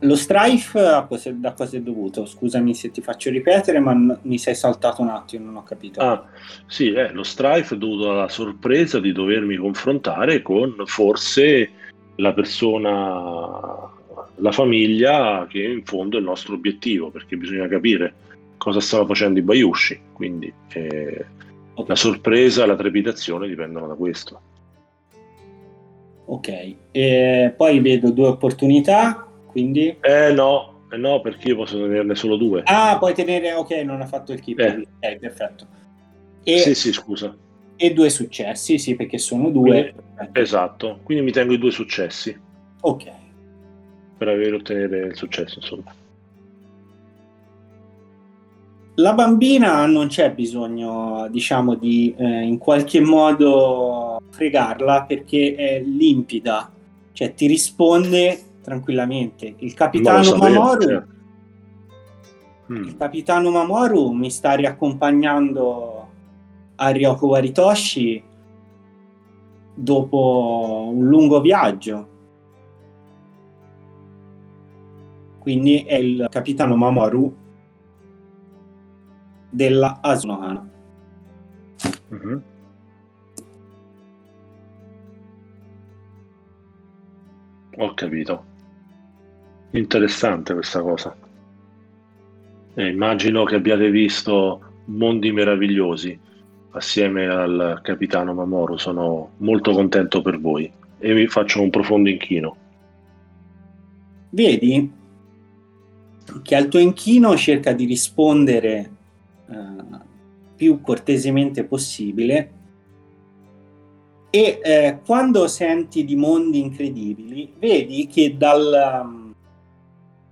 lo strife da cosa è dovuto? Scusami se ti faccio ripetere, ma n- mi sei saltato un attimo, non ho capito. Ah, sì, eh, lo strife è dovuto alla sorpresa di dovermi confrontare con forse la persona, la famiglia che in fondo è il nostro obiettivo, perché bisogna capire cosa stava facendo i Bayushi. Quindi eh, okay. la sorpresa e la trepidazione dipendono da questo. Ok, e poi vedo due opportunità quindi... Eh no, eh no, perché io posso tenerne solo due. Ah, puoi tenere, ok, non ha fatto il keep. Eh. Ok, perfetto. E, sì, sì, scusa. E due successi, sì, perché sono due. Quindi, esatto, quindi mi tengo i due successi. Ok. Per avere ottenere il successo, insomma. La bambina non c'è bisogno, diciamo, di eh, in qualche modo fregarla perché è limpida, cioè ti risponde tranquillamente. Il capitano Mamoru mm. il capitano Mamoru mi sta riaccompagnando a Ryoko Waritoshi dopo un lungo viaggio. Quindi è il capitano Mamoru della Asunohana. Mhm. Ho capito. Interessante questa cosa. E immagino che abbiate visto mondi meravigliosi assieme al capitano Mamoru. Sono molto contento per voi e vi faccio un profondo inchino. Vedi che al tuo inchino cerca di rispondere eh, più cortesemente possibile. E eh, quando senti di mondi incredibili vedi che dal,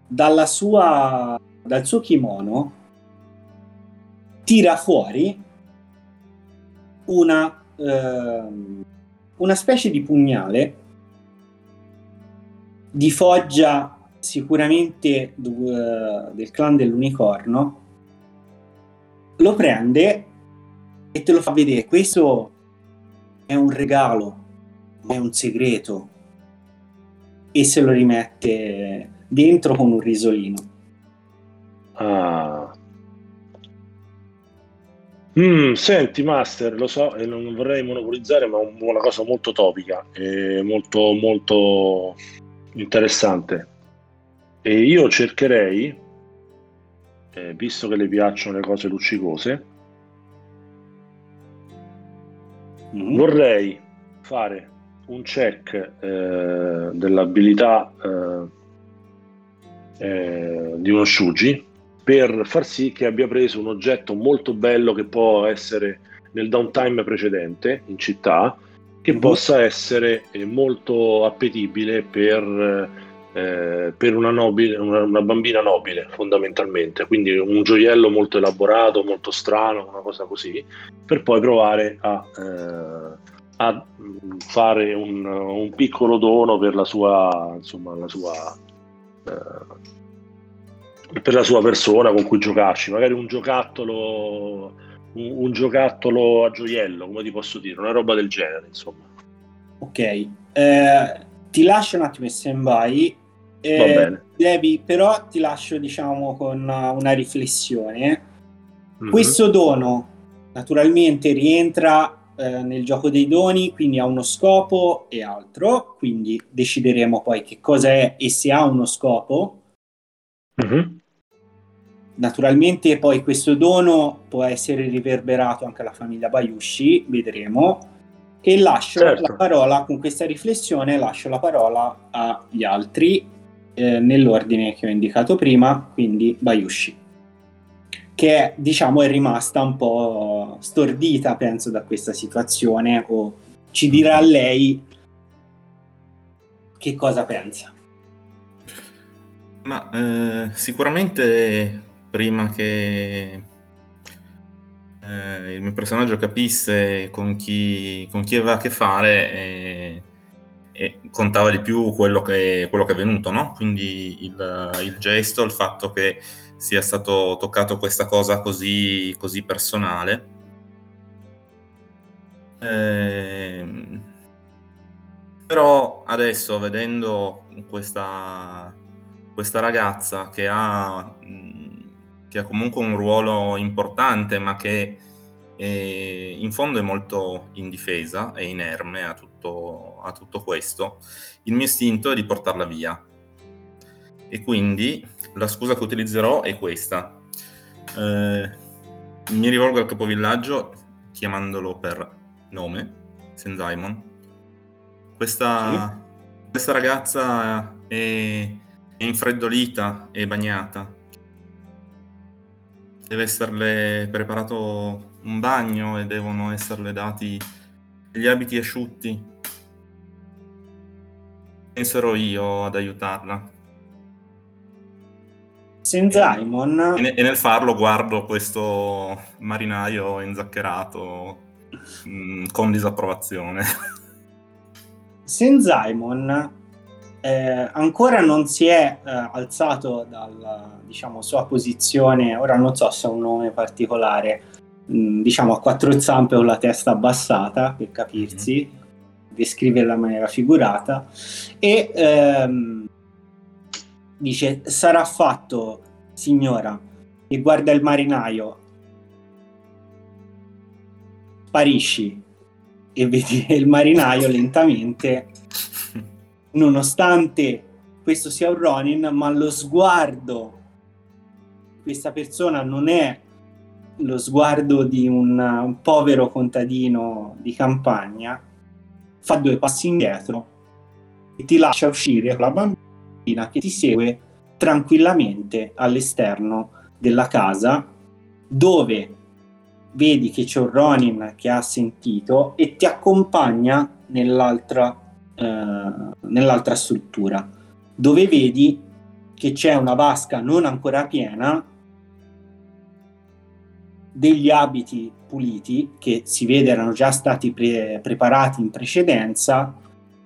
dalla sua, dal suo kimono tira fuori una, eh, una specie di pugnale di foggia sicuramente du- del clan dell'unicorno lo prende e te lo fa vedere questo è un regalo è un segreto e se lo rimette dentro con un risolino Ah. Mm, senti, Master, lo so e non vorrei monopolizzare, ma è un- una cosa molto topica e molto, molto interessante. E io cercherei, eh, visto che le piacciono le cose luccicose, Mhm. vorrei fare un check eh, dell'abilità eh, eh, di uno Shuji per far sì che abbia preso un oggetto molto bello che può essere nel downtime precedente in città, che Mhm. possa essere eh, molto appetibile per, eh, per una, nobile, una, una bambina nobile fondamentalmente, quindi un gioiello molto elaborato, molto strano, una cosa così, per poi provare a, eh, a mm, fare un, un piccolo dono per la sua, insomma, la sua, eh, per la sua persona con cui giocarci, magari un giocattolo, un, un giocattolo a gioiello, come ti posso dire, una roba del genere, insomma. ok Eh, ti lascio un attimo in stand-by eh, Va bene. devi però ti lascio diciamo con una, riflessione Mhm. questo dono naturalmente rientra eh, nel gioco dei doni quindi ha uno scopo e altro quindi decideremo poi che cosa è e se ha uno scopo Mhm. Naturalmente poi questo dono può essere riverberato anche alla famiglia Bayushi, vedremo. E lascio Certo. la parola, con questa riflessione, lascio la parola agli altri eh, nell'ordine che ho indicato prima, quindi Bayushi, che è, diciamo è rimasta un po' stordita, penso, da questa situazione, o ci dirà lei che cosa pensa. Ma eh, sicuramente prima che eh, il mio personaggio capisse con chi, con chi aveva a che fare, eh, e contava di più quello che, quello che è venuto, no? Quindi il, il gesto, il fatto che sia stato toccato questa cosa così, così personale. Ehm, però adesso vedendo questa, questa ragazza che ha, che ha comunque un ruolo importante, ma che eh, in fondo è molto indifesa e inerme a tutto, a tutto questo, il mio istinto è di portarla via. E quindi la scusa che utilizzerò è questa. Eh, mi rivolgo al capovillaggio chiamandolo per nome, Senzaimon. Questa, questa ragazza è, è infreddolita e bagnata. Deve esserle preparato un bagno e devono esserle dati gli abiti asciutti. Penserò io ad aiutarla. Senzaimon E, e nel farlo guardo questo marinaio inzaccherato mh, con disapprovazione. *laughs* Senzaimon eh, ancora non si è eh, alzato dalla diciamo, sua posizione, ora non so se ha un nome particolare, mh, diciamo a quattro zampe con la testa abbassata, per capirsi, descriverla in maniera figurata, e ehm, dice sarà fatto signora, e guarda il marinaio, sparisci e vedi il marinaio lentamente, nonostante questo sia un Ronin, ma lo sguardo di questa persona non è lo sguardo di un, un povero contadino di campagna, fa due passi indietro e ti lascia uscire con la bambina che ti segue tranquillamente all'esterno della casa dove vedi che c'è un Ronin che ha sentito e ti accompagna nell'altra, eh, nell'altra struttura dove vedi che c'è una vasca non ancora piena degli abiti puliti che si vede erano già stati pre- preparati in precedenza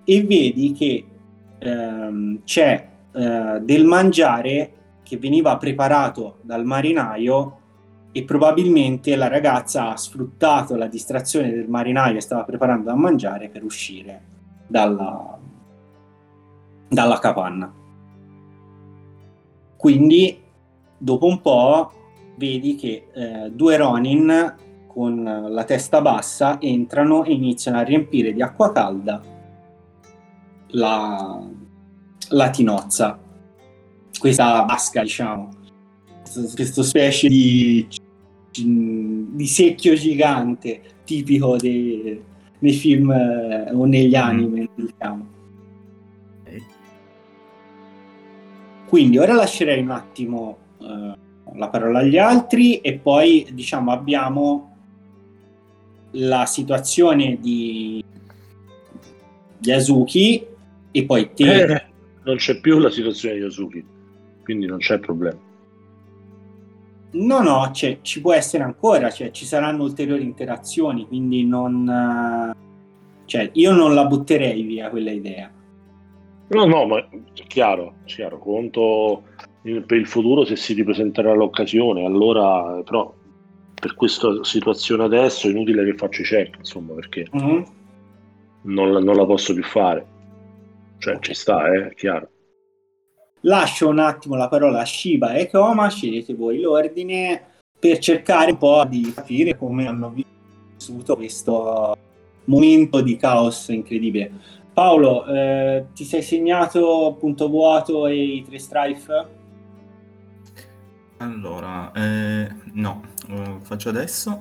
e vedi che ehm, c'è eh, del mangiare che veniva preparato dal marinaio e probabilmente la ragazza ha sfruttato la distrazione del marinaio che stava preparando da mangiare per uscire dalla, dalla capanna. Quindi dopo un po' vedi che eh, due Ronin con la testa bassa entrano e iniziano a riempire di acqua calda la, la tinozza, questa vasca, diciamo, questa specie di, di secchio gigante tipico dei, nei film eh, o negli mm. anime, diciamo. Quindi ora lascerei un attimo eh, la parola agli altri e poi diciamo abbiamo la situazione di Yasuki e poi te... Eh, non c'è più la situazione di Yasuki, quindi non c'è problema. No, no, cioè, ci può essere ancora, cioè, ci saranno ulteriori interazioni, quindi non... Cioè, io non la butterei via quella idea. No, no, ma chiaro, chiaro, conto per il futuro se si ripresenterà l'occasione, allora però per questa situazione adesso è inutile che faccio i check, insomma, perché mm-hmm. non, non, la posso più fare. Cioè, ci sta, eh, chiaro. Lascio un attimo la parola a Shiba e Koma, scegliete voi l'ordine per cercare un po' di capire come hanno vissuto questo momento di caos incredibile. Paolo, eh, ti sei segnato punto vuoto e i tre strife? Allora, eh, no, lo faccio adesso.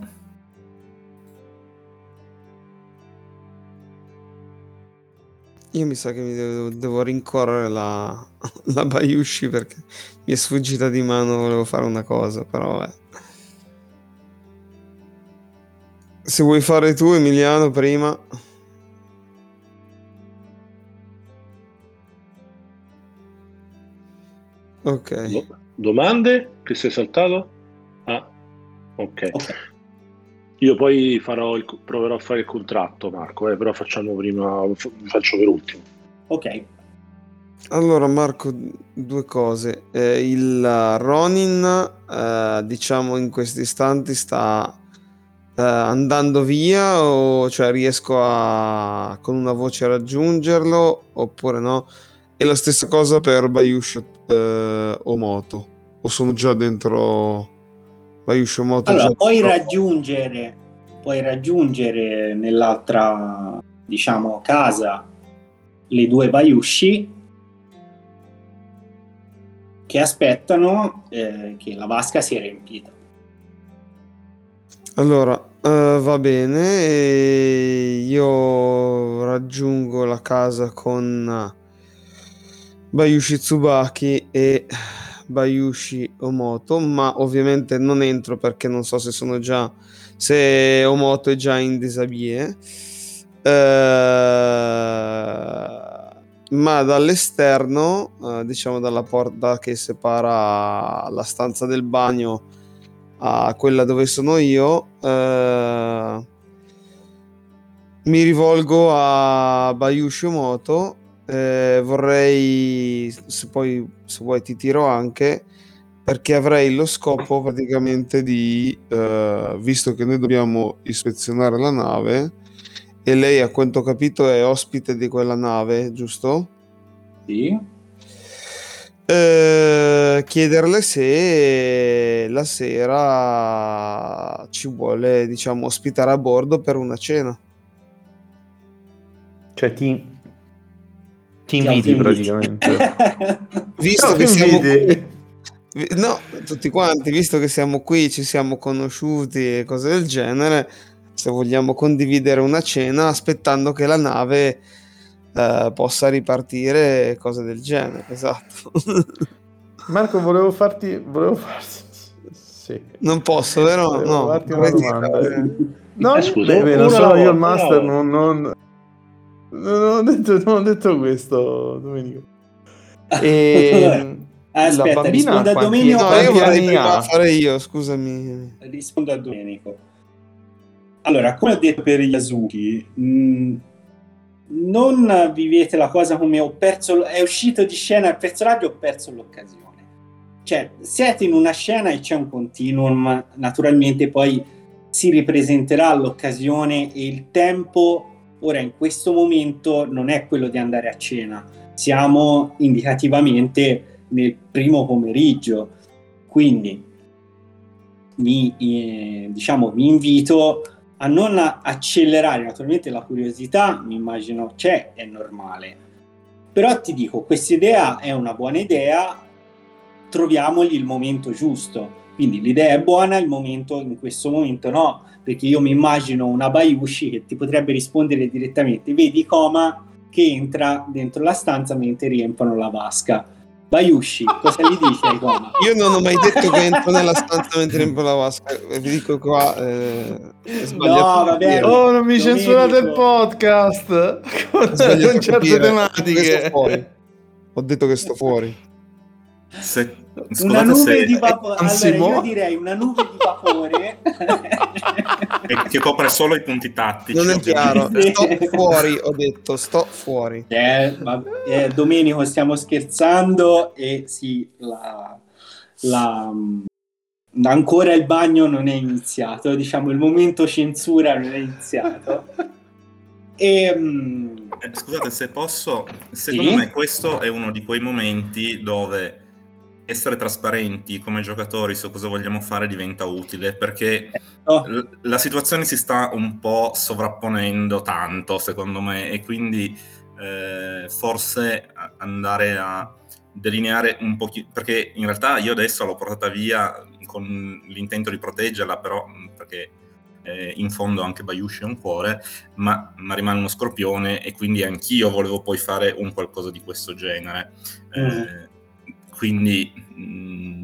Io mi sa che mi devo, devo rincorrere la, *laughs* la Bayushi perché mi è sfuggita di mano, volevo fare una cosa, però vabbè. Se vuoi fare tu Emiliano prima... Ok. Domande? Che sei saltato? Ah, ok. okay. Io poi farò il, proverò a fare il contratto, Marco, eh, però facciamo prima, faccio per ultimo. Ok. Allora Marco, due cose. Eh, il Ronin, eh, diciamo in questi istanti sta eh, andando via o cioè riesco a con una voce a raggiungerlo oppure no? E la stessa cosa per Bayush eh, Omoto o sono già dentro Bayush Omoto? Allora, puoi dentro... raggiungere, puoi raggiungere nell'altra, diciamo, casa le due Bayushi che aspettano eh, che la vasca sia riempita. Allora, uh, va bene, io raggiungo la casa con Bayushi Tsubaki e Bayushi Omoto, ma ovviamente non entro perché non so se sono già se Omoto è già in disabie. Eh, ma dall'esterno, eh, diciamo dalla porta che separa la stanza del bagno a quella dove sono io, eh, mi rivolgo a Bayushi Omoto eh, vorrei, se poi se vuoi ti tiro anche, perché avrei lo scopo praticamente di, eh, visto che noi dobbiamo ispezionare la nave, e lei a quanto ho capito è ospite di quella nave, giusto? Sì. Eh, chiederle se la sera ci vuole, diciamo, ospitare a bordo per una cena. Cioè ti, ti inviti praticamente. *laughs* visto no, che siamo qui, no, tutti quanti, visto che siamo qui, ci siamo conosciuti e cose del genere, se vogliamo condividere una cena aspettando che la nave eh, possa ripartire, cose del genere, esatto. *laughs* Marco, volevo farti... Volevo farti... Sì. Non posso, vero? Volevo no, farti una domanda. Dire... No, eh, scusa, beh, non sono io il master, non, non, non, ho detto, non ho detto questo, Domenico. *laughs* E... Aspetta, la bambina rispondo a Domenico. No, io vorrei fare io, scusami. Rispondo a Domenico. Allora, come ho detto per Yasuki, mh, non vivete la cosa come ho perso, è uscito di scena il personaggio, ho perso l'occasione. Cioè, siete in una scena e c'è un continuum, naturalmente poi si ripresenterà l'occasione e il tempo, ora in questo momento non è quello di andare a cena, siamo indicativamente nel primo pomeriggio, quindi mi, eh, diciamo, vi invito a non accelerare, naturalmente la curiosità mi immagino c'è, è normale, però ti dico, questa idea è una buona idea, troviamogli il momento giusto, quindi l'idea è buona, il momento in questo momento no, perché io mi immagino una Bayushi che ti potrebbe rispondere direttamente, vedi Coma che entra dentro la stanza mentre riempiono la vasca Bayushi, cosa gli dici ai Coma? *laughs* Io non ho mai detto che entro nella stanza mentre riempio la vasca, vi dico qua. Eh, no, vabbè. Oh, non mi censurate il podcast con, certe tematiche. Ho detto che sto fuori. Se, una nube se... di vapore. Allora, io direi una nube di vapore *laughs* che copre solo i punti tattici. Non è chiaro, *laughs* sto fuori, ho detto, sto fuori. Eh, ma, eh, Domenico, stiamo scherzando e sì, la, la, ancora il bagno non è iniziato, diciamo il momento censura non è iniziato. E, um... Scusate se posso, secondo sì? me questo è uno di quei momenti dove essere trasparenti come giocatori su cosa vogliamo fare diventa utile perché oh. l- la situazione si sta un po' sovrapponendo tanto secondo me e quindi eh, forse andare a delineare un pochino perché in realtà io adesso l'ho portata via con l'intento di proteggerla però perché eh, in fondo anche Bayushi è un cuore ma, ma, rimane uno scorpione e quindi anch'io volevo poi fare un qualcosa di questo genere mm. eh, quindi mh, mm,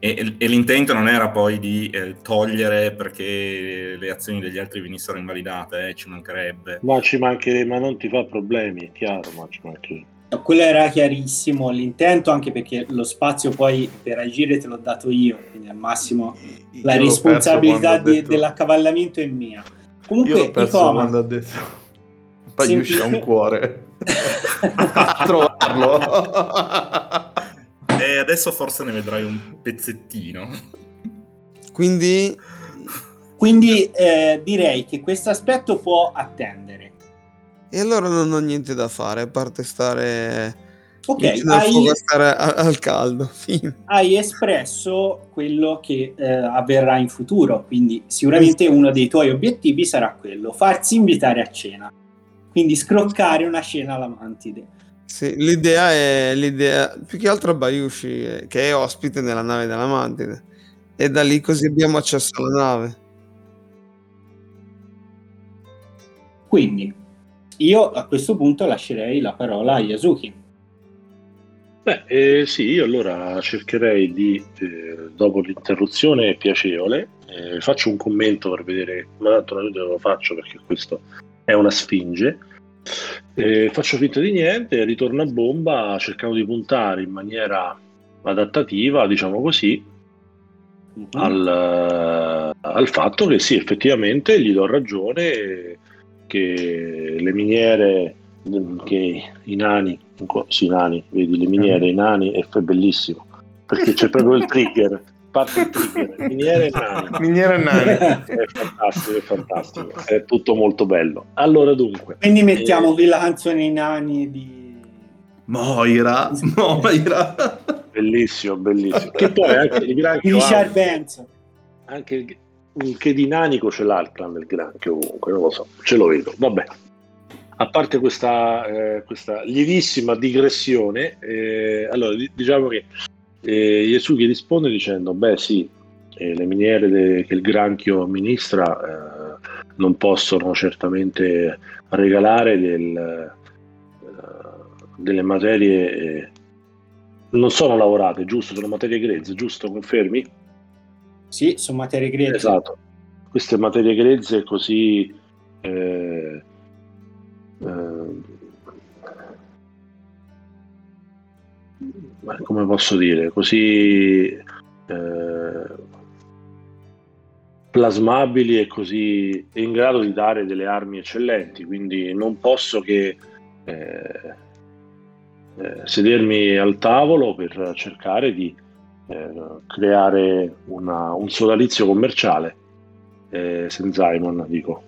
e, e, l'intento non era poi di eh, togliere perché le azioni degli altri venissero invalidate, eh, ci mancherebbe. Ma ci mancherebbe, ma non ti fa problemi, è chiaro, ma ci mancherebbe. quello era chiarissimo l'intento, anche perché lo spazio poi per agire te l'ho dato io, quindi al massimo la io responsabilità di, detto... dell'accavallamento è mia. Comunque, io l'ho perso Icoma, quando ha detto poi Sempl- uscì un cuore *laughs* a trovarlo. *laughs* E adesso forse ne vedrai un pezzettino. Quindi... Quindi eh, direi che questo aspetto può attendere. E allora non ho niente da fare, a parte stare... Ok, hai, stare al caldo. *laughs* hai espresso quello che eh, avverrà in futuro, quindi sicuramente uno dei tuoi obiettivi sarà quello, farsi invitare a cena, quindi scroccare una cena alla mantide. Sì, l'idea è l'idea più che altro a Bayushi, eh, che è ospite nella nave della Mantide. E da lì così abbiamo accesso alla nave. Quindi, io a questo punto lascerei la parola a Yasuki. Beh, eh, sì, io allora cercherei di, eh, dopo l'interruzione piacevole, eh, faccio un commento per vedere, ma tanto non lo faccio perché questo è una sfinge, e faccio finta di niente, ritorno a bomba cercando di puntare in maniera adattativa, diciamo così, mm-hmm. al, al, fatto che sì, effettivamente gli do ragione che le miniere, che i nani, sì, i nani, vedi le miniere, i nani, è bellissimo, perché c'è proprio il trigger *laughs* parte il trigger, miniere e nani. *laughs* Miniere e nani. È fantastico, è fantastico, è tutto molto bello. Allora dunque. Quindi mettiamo eh... qui la canzone I nani di... Moira, *laughs* Moira. Bellissimo, bellissimo. che poi anche il granchio ha, anche un che dinamico ce l'ha il clan del granchio comunque, non lo so, ce lo vedo. Vabbè. A parte questa, eh, questa lievissima digressione, eh, allora diciamo che eh, Yesuki risponde dicendo, beh sì, eh, le miniere de- che il granchio amministra eh, non possono certamente regalare del, eh, delle materie eh, non sono lavorate, giusto? Sono materie grezze, giusto? Confermi? Sì, sono materie grezze. Esatto. Queste materie grezze così... come posso dire, così eh, plasmabili e così in grado di dare delle armi eccellenti, quindi non posso che eh, eh, sedermi al tavolo per cercare di eh, creare una, un sodalizio commerciale eh, Senzaimon, dico.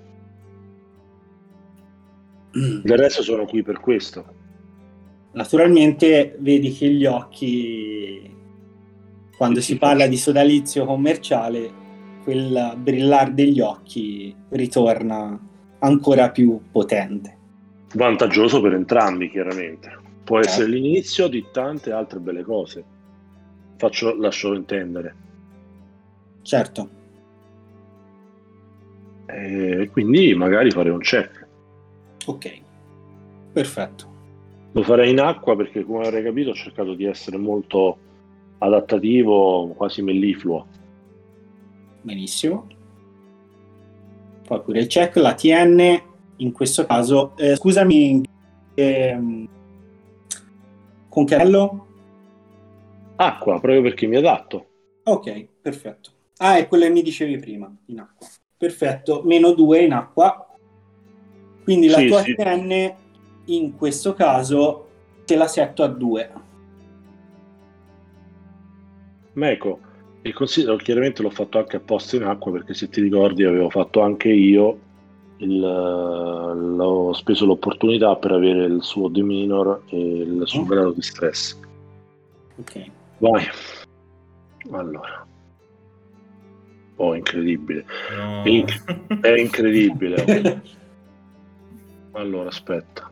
Del resto sono qui per questo. Naturalmente vedi che gli occhi, quando si parla di sodalizio commerciale, quel brillare degli occhi ritorna ancora più potente. Vantaggioso per entrambi, chiaramente. Può certo. essere l'inizio di tante altre belle cose. Faccio, lascio intendere. Certo. E quindi magari fare un check. Ok, perfetto. Lo farei in acqua perché, come avrei capito, ho cercato di essere molto adattativo, quasi mellifluo. Benissimo. Poi pure il check, la TN, in questo caso, eh, scusami, eh, con che livello? Acqua, proprio perché mi adatto. Ok, perfetto. Ah, è quello che mi dicevi prima, in acqua. Perfetto, meno 2 in acqua. Quindi la sì, tua sì. TN in questo caso te la setto a 2. Ma ecco, il consiglio chiaramente l'ho fatto anche apposta in acqua perché se ti ricordi avevo fatto anche io il, ho speso l'opportunità per avere il suo deminor e il suo oh. grado di stress. Ok. Vai. Allora. Oh, incredibile. No. Inc- è incredibile. *laughs* allora, aspetta.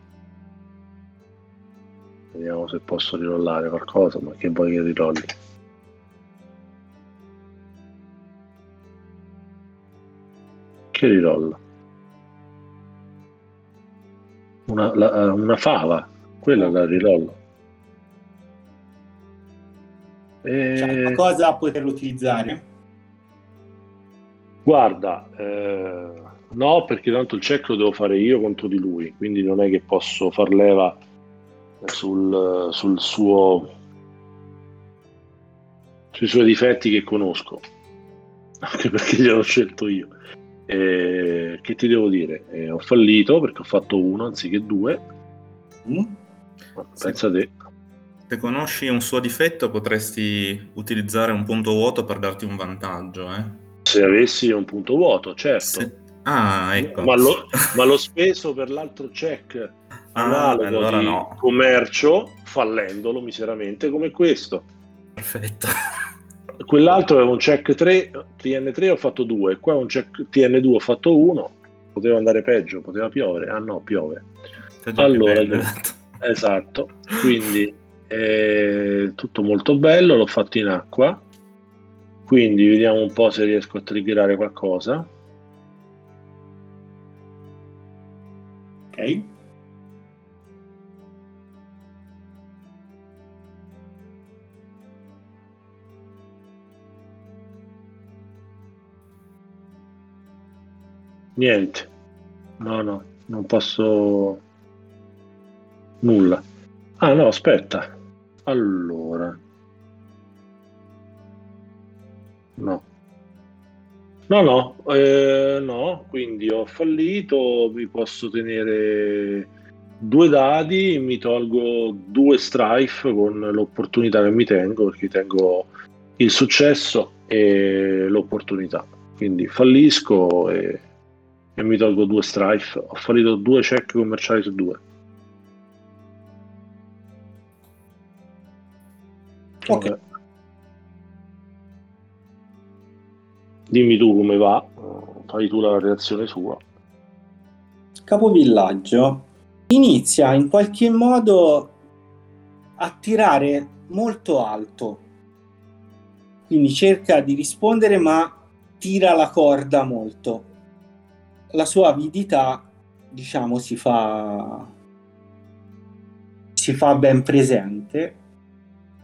Vediamo se posso rirollare qualcosa, ma che che rirolli? Che rirolla? Una, la, una fava, quella la rirollo. E... Cioè, cosa poterlo utilizzare? Guarda, eh, no, perché tanto il check lo devo fare io contro di lui, quindi non è che posso far leva sul, sul suo, sui suoi difetti che conosco, *laughs* anche perché gliel'ho scelto io. E, che ti devo dire? Eh, ho fallito perché ho fatto uno anziché due. Mm? Pensa te. Se conosci un suo difetto potresti utilizzare un punto vuoto per darti un vantaggio. Eh? Se avessi un punto vuoto, certo. Se... Ah, ecco. Ma, lo, ma l'ho speso per l'altro check ah, allora no. commercio fallendolo miseramente come questo. Perfetto. *laughs* Quell'altro aveva un check 3, TN3 ho fatto 2, qua un check TN2 ho fatto 1, poteva andare peggio, poteva piovere, ah no, piove. Allora, esatto, quindi è tutto molto bello, l'ho fatto in acqua, quindi vediamo un po' se riesco a triggerare qualcosa. Ok. Niente. No, no, non posso... Nulla. Ah no, aspetta. Allora. No. No, no, eh, no, quindi ho fallito, vi posso tenere due dadi, mi tolgo due strife con l'opportunità che mi tengo, perché tengo il successo e l'opportunità. Quindi fallisco e e mi tolgo due strife. Ho fallito due check commerciali su due. Ok. Dimmi tu come va, fai tu la reazione sua. Capovillaggio inizia in qualche modo a tirare molto alto. Quindi cerca di rispondere ma tira la corda molto. La sua avidità, diciamo, si fa si fa ben presente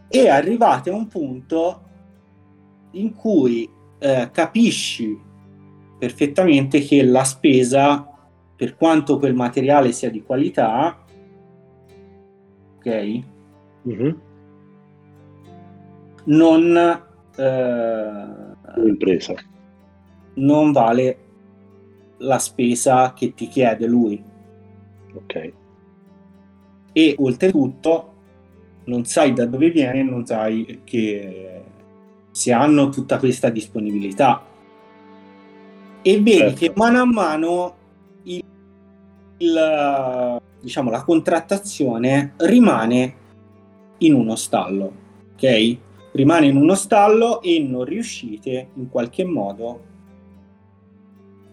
e arrivate a un punto in cui eh, capisci perfettamente che la spesa, per quanto quel materiale sia di qualità, ok? Mm-hmm. Non, eh, non vale la spesa che ti chiede lui. Ok. E oltretutto non sai da dove viene, non sai che se hanno tutta questa disponibilità. E vedi certo. che mano a mano il, il, diciamo, la contrattazione rimane in uno stallo, ok? Rimane in uno stallo e non riuscite in qualche modo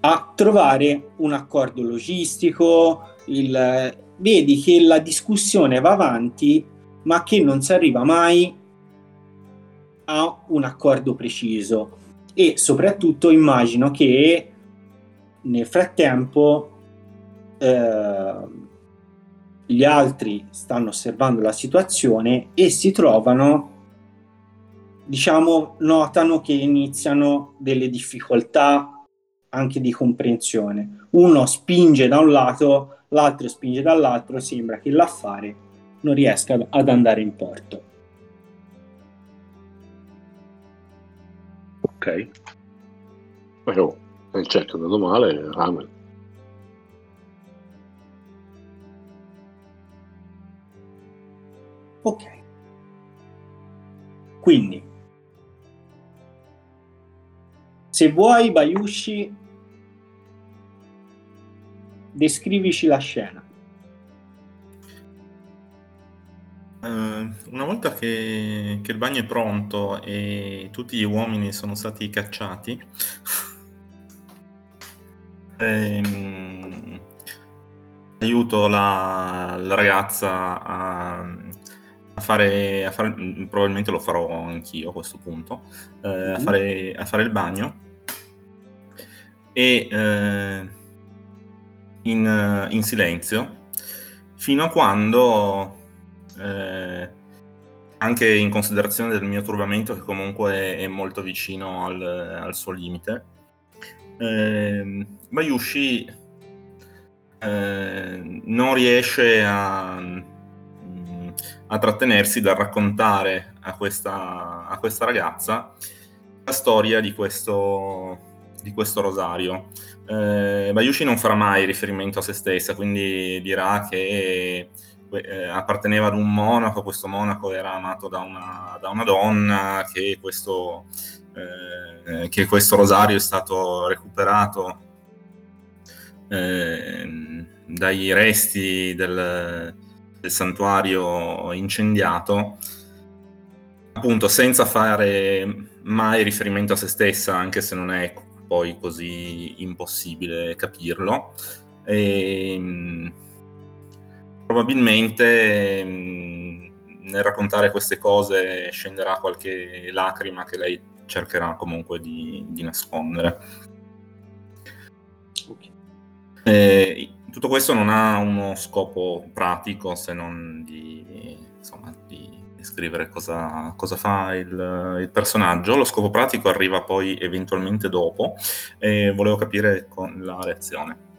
a trovare un accordo logistico. Il, vedi che la discussione va avanti, ma che non si arriva mai a un accordo preciso e soprattutto immagino che nel frattempo eh, gli altri stanno osservando la situazione e si trovano diciamo notano che iniziano delle difficoltà anche di comprensione uno spinge da un lato l'altro spinge dall'altro sembra che l'affare non riesca ad andare in porto ok. Però il check è andato male, amen. Ok. Quindi, se vuoi, Bayushi, descrivici la scena. Uh, una volta che, che, il bagno è pronto e tutti gli uomini sono stati cacciati, *laughs* ehm, aiuto la, la ragazza a, a, fare, a, fare, probabilmente lo farò anch'io a questo punto, eh, a, fare, a, fare, il bagno e eh, in, in silenzio fino a quando eh, anche in considerazione del mio turbamento che comunque è molto vicino al, al suo limite. Eh, Bayushi eh, non riesce a, a, trattenersi dal raccontare a questa, a questa ragazza la storia di questo, di questo rosario. Eh, Bayushi non farà mai riferimento a se stessa, quindi dirà che eh, apparteneva ad un monaco, questo monaco era amato da una, da una donna, che questo, eh, che questo, rosario è stato recuperato eh, dai resti del, del santuario incendiato, appunto senza fare mai riferimento a se stessa, anche se non è poi così impossibile capirlo. E, probabilmente mh, nel raccontare queste cose scenderà qualche lacrima che lei cercherà comunque di, di nascondere. Okay. E, tutto questo non ha uno scopo pratico se non di, di descrivere cosa, cosa fa il, il, personaggio. Lo scopo pratico arriva poi eventualmente dopo e volevo capire con la reazione.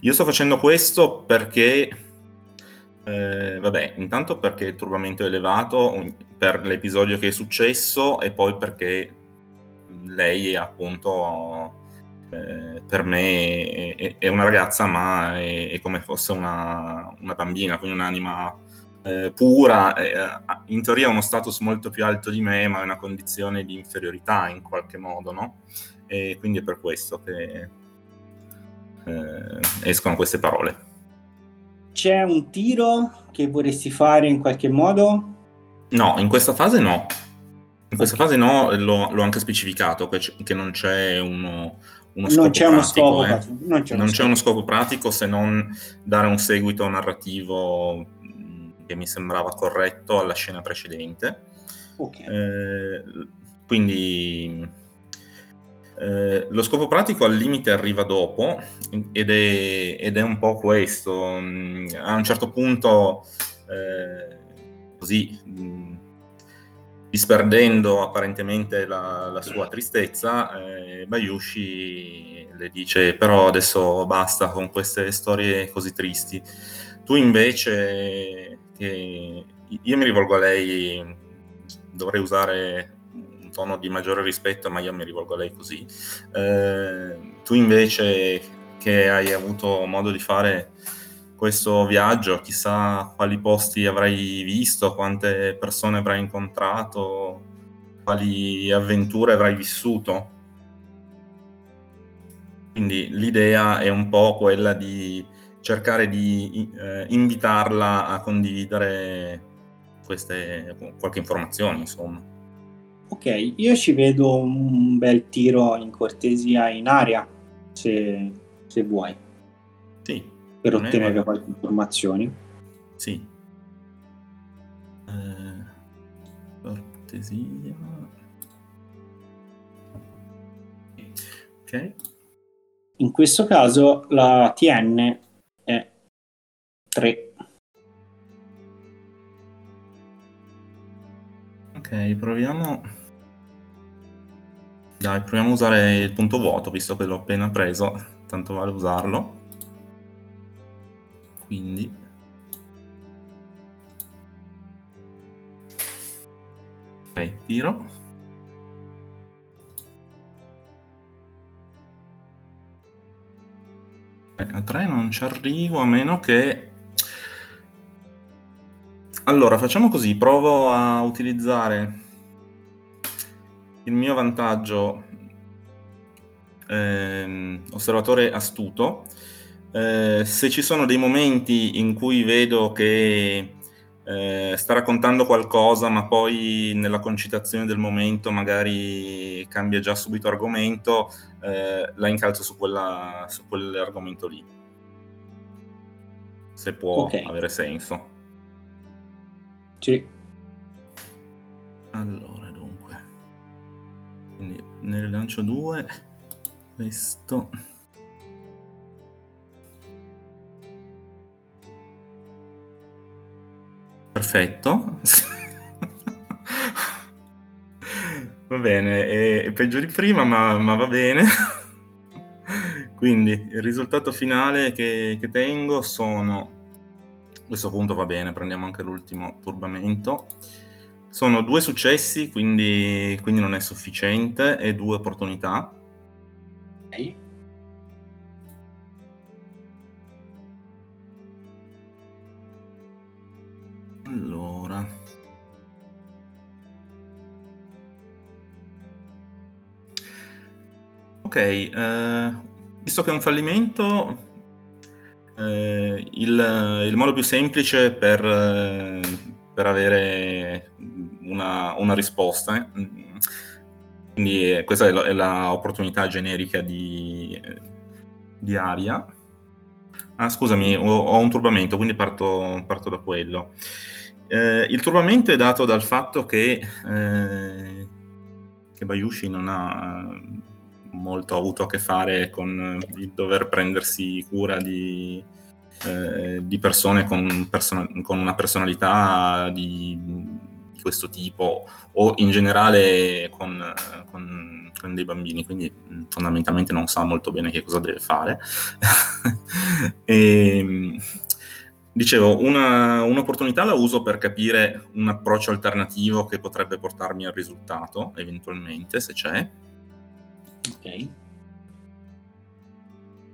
Io sto facendo questo perché, eh, vabbè, intanto perché il turbamento è elevato per l'episodio che è successo e poi perché lei è appunto eh, per me è, è, una ragazza ma è, è come fosse una, una, bambina, quindi un'anima eh, pura, eh, in teoria ha uno status molto più alto di me ma è una condizione di inferiorità in qualche modo, no? E quindi è per questo che eh, escono queste parole. C'è un tiro che vorresti fare in qualche modo? No, in questa fase no. In questa fase no, l'ho, l'ho anche specificato, che, che, non c'è uno, uno scopo non c'è pratico. Uno scopo, eh. non c'è, non c'è uno scopo pratico se non dare un seguito narrativo che mi sembrava corretto alla scena precedente. Okay. Eh, quindi eh, lo scopo pratico al limite arriva dopo ed è, ed è un po' questo. A un certo punto, eh, così, disperdendo apparentemente la, la sua tristezza, eh, Bayushi le dice però adesso basta con queste storie così tristi. Tu invece, che io mi rivolgo a lei, dovrei usare tono di maggiore rispetto, ma io mi rivolgo a lei così. Eh, tu invece che hai avuto modo di fare questo viaggio, chissà quali posti avrai visto, quante persone avrai incontrato, quali avventure avrai vissuto. Quindi l'idea è un po' quella di cercare di eh, invitarla a condividere queste, qualche informazione, insomma. Ok, io ci vedo un bel tiro in cortesia in aria, se, se vuoi. Sì. Per ottenere è... qualche informazione. Sì. Eh, cortesia. Ok. In questo caso la TN 3. Ok, proviamo dai, proviamo a usare il punto vuoto, visto che l'ho appena preso, tanto vale usarlo. Quindi... Ok, tiro. A 3 non ci arrivo a meno che... Allora, facciamo così, provo a utilizzare il mio vantaggio ehm, osservatore astuto, eh, se ci sono dei momenti in cui vedo che eh, sta raccontando qualcosa, ma poi nella concitazione del momento magari cambia già subito argomento, eh, la incalzo su, quella, su quell'argomento lì. Se può okay. avere senso. Sì. Allora quindi ne lancio due questo. Perfetto. *laughs* Va bene è, è, peggio di prima ma, ma va bene. *laughs* Quindi il risultato finale che, che tengo sono questo punto va bene prendiamo anche l'ultimo turbamento sono due successi, quindi, quindi non è sufficiente, e due opportunità. Ok. Allora. Ok, eh, visto che è un fallimento, eh, il, il, modo più semplice per, per avere una, una risposta. Eh. Quindi eh, questa è, l'opportunità generica di, di aria. Ah, scusami, ho, ho, un turbamento, quindi parto, parto da quello. Eh, il turbamento è dato dal fatto che, eh, che Bayushi non ha molto avuto a che fare con il dover prendersi cura di, eh, di persone con, person- con, una personalità di, di, questo tipo o in generale con, con, con, dei bambini, quindi fondamentalmente non sa molto bene che cosa deve fare. e, *laughs* ehm, dicevo, una, un'opportunità la uso per capire un approccio alternativo che potrebbe portarmi al risultato, eventualmente, se c'è. Ok.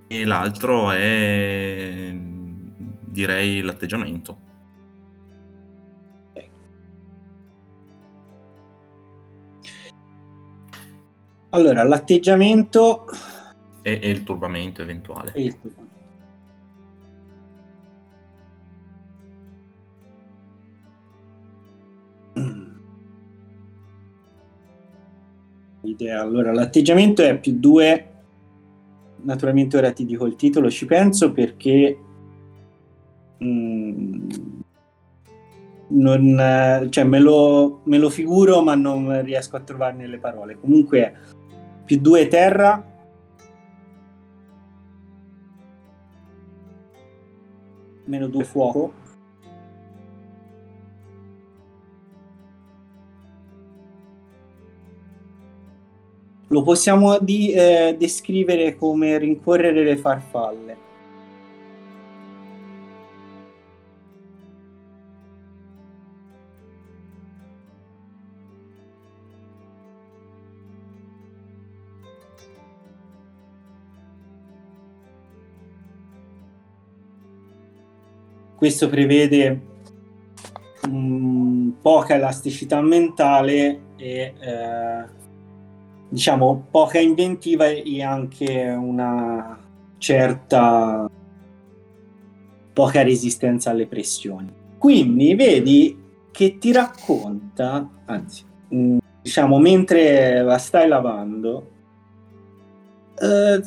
E l'altro è direi l'atteggiamento. Allora, l'atteggiamento... E, e il turbamento eventuale. E il turbamento. Idea. Allora, l'atteggiamento è più due. Naturalmente ora ti dico il titolo, ci penso perché mm, non, cioè me lo, me lo figuro ma non riesco a trovarne le parole. Comunque più due terra meno due fuoco lo possiamo di, eh, descrivere come rincorrere le farfalle. Questo prevede mh, mm, poca elasticità mentale e eh, diciamo poca inventiva e anche una certa poca resistenza alle pressioni. Quindi vedi che ti racconta, anzi, mm, diciamo mentre la stai lavando, eh,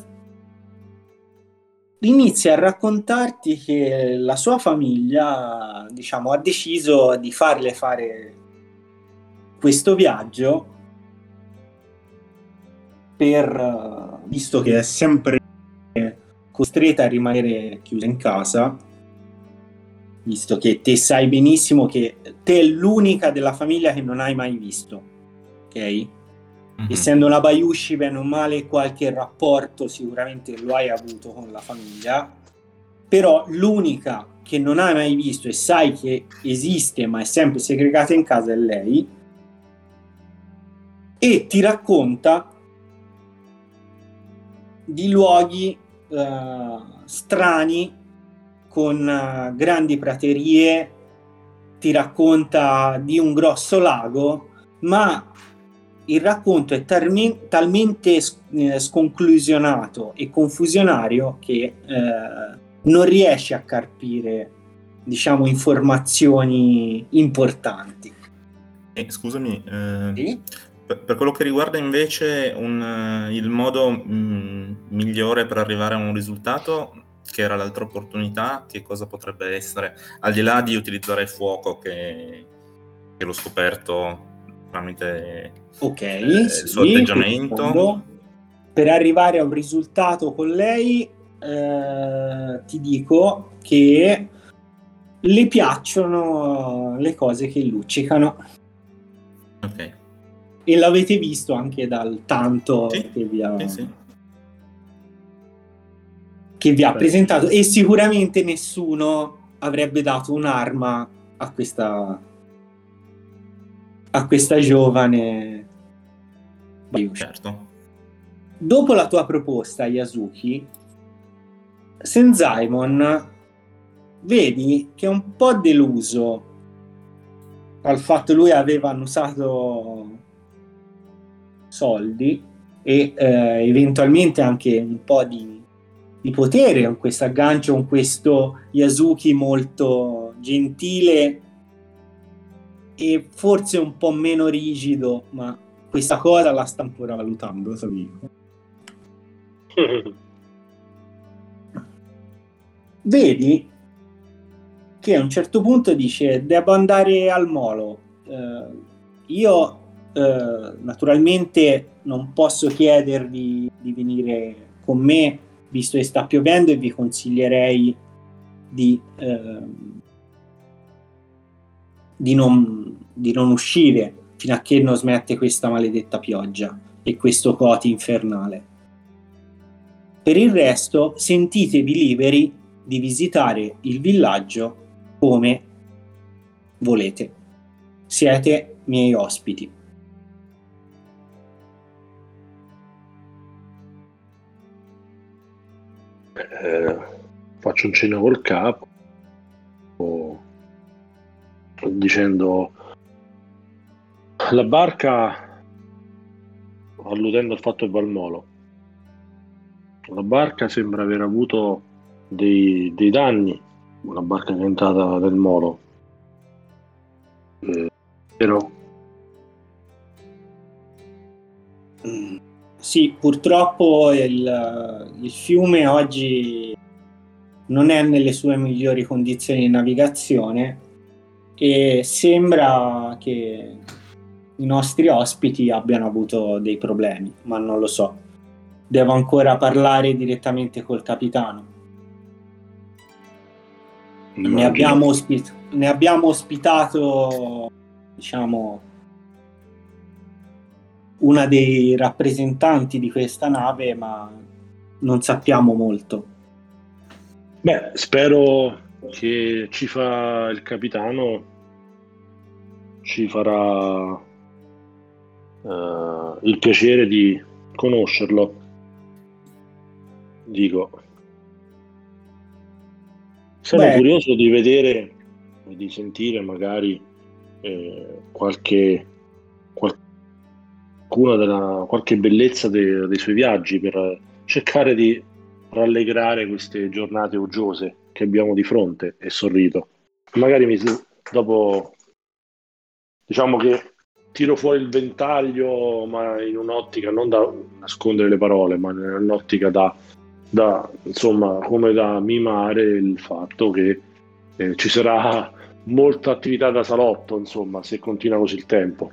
inizia a raccontarti che la sua famiglia, diciamo, ha deciso di farle fare questo viaggio per, visto che è sempre costretta a rimanere chiusa in casa, visto che te sai benissimo che te è l'unica della famiglia che non hai mai visto, ok? Mm-hmm. Essendo una Bayushi, bene o male, qualche rapporto sicuramente lo hai avuto con la famiglia, però l'unica che non hai mai visto e sai che esiste ma è sempre segregata in casa è lei e ti racconta di luoghi eh, strani con uh, grandi praterie, ti racconta di un grosso lago, ma il racconto è talmente, talmente eh, sconclusionato e confusionario che eh, non riesce a carpire diciamo informazioni importanti. Eh, scusami, eh, sì? Per, quello che riguarda invece un, uh, il modo mh, mm, migliore per arrivare a un risultato, che era l'altra opportunità, che cosa potrebbe essere? Al di là di utilizzare il fuoco che, che l'ho scoperto tramite okay, eh, sì, il suo atteggiamento. Per arrivare a un risultato con lei, eh, ti dico che le piacciono le cose che luccicano. Ok e l'avete visto anche dal tanto sì, che vi ha, sì, che vi ha presentato. E sicuramente nessuno avrebbe dato un'arma a questa a questa giovane certo. dopo la tua proposta Yasuki Senzaimon vedi che è un po' deluso al fatto che lui aveva annusato soldi e eh, eventualmente anche un po' di, di potere con questo aggancio, con questo Yasuki molto gentile e forse un po' meno rigido, ma questa cosa la sta ancora valutando, Sabico. *laughs* Vedi che a un certo punto dice devo andare al molo. Uh, io eh, naturalmente non posso chiedervi di venire con me visto che sta piovendo e vi consiglierei di, eh, di, non, di non uscire fino a che non smette questa maledetta pioggia e questo coti infernale. Per il resto sentitevi liberi di visitare il villaggio come volete. Siete miei ospiti. Eh, faccio un cenno col capo dicendo la barca alludendo al fatto che va al molo la barca sembra aver avuto dei, dei danni una barca che è entrata nel molo. Eh, però Mm, sì, purtroppo il, il fiume oggi non è nelle sue migliori condizioni di navigazione e sembra che i nostri ospiti abbiano avuto dei problemi, ma non lo so. Devo ancora parlare direttamente col capitano. Ne abbiamo, ospit- ne abbiamo ospitato, diciamo, una dei rappresentanti di questa nave, ma non sappiamo molto. Beh, spero che ci fa il capitano, ci farà uh, il piacere di conoscerlo. Dico, sono Beh. curioso di vedere e di sentire magari eh, qualche, qualcuna della, qualche bellezza de, dei suoi viaggi per cercare di rallegrare queste giornate uggiose che abbiamo di fronte e sorrido. Magari mi, dopo diciamo che tiro fuori il ventaglio, ma in un'ottica non da nascondere le parole, ma in un'ottica da da, insomma, come da mimare il fatto che eh, ci sarà molta attività da salotto, insomma, se continua così il tempo.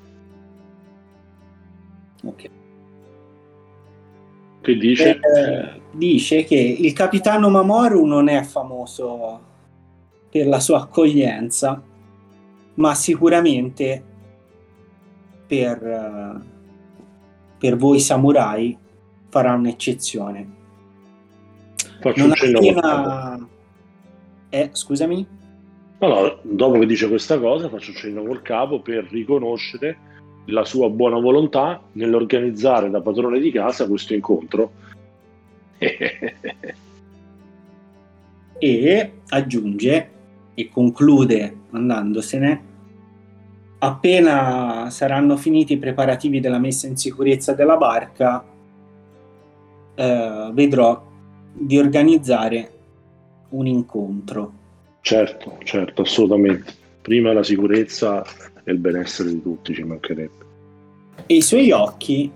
Ok. Che dice? Eh, dice che il capitano Mamoru non è famoso per la sua accoglienza, ma sicuramente per, uh, per voi samurai farà un'eccezione. Faccio non un cenno appena... Eh, scusami? Allora, dopo che dice questa cosa, faccio un cenno col capo per riconoscere la sua buona volontà nell'organizzare da padrone di casa questo incontro. e aggiunge e conclude andandosene appena saranno finiti i preparativi della messa in sicurezza della barca eh, vedrò di organizzare un incontro. Certo, certo, assolutamente. Prima la sicurezza e il benessere di tutti ci mancherebbe. E i suoi occhi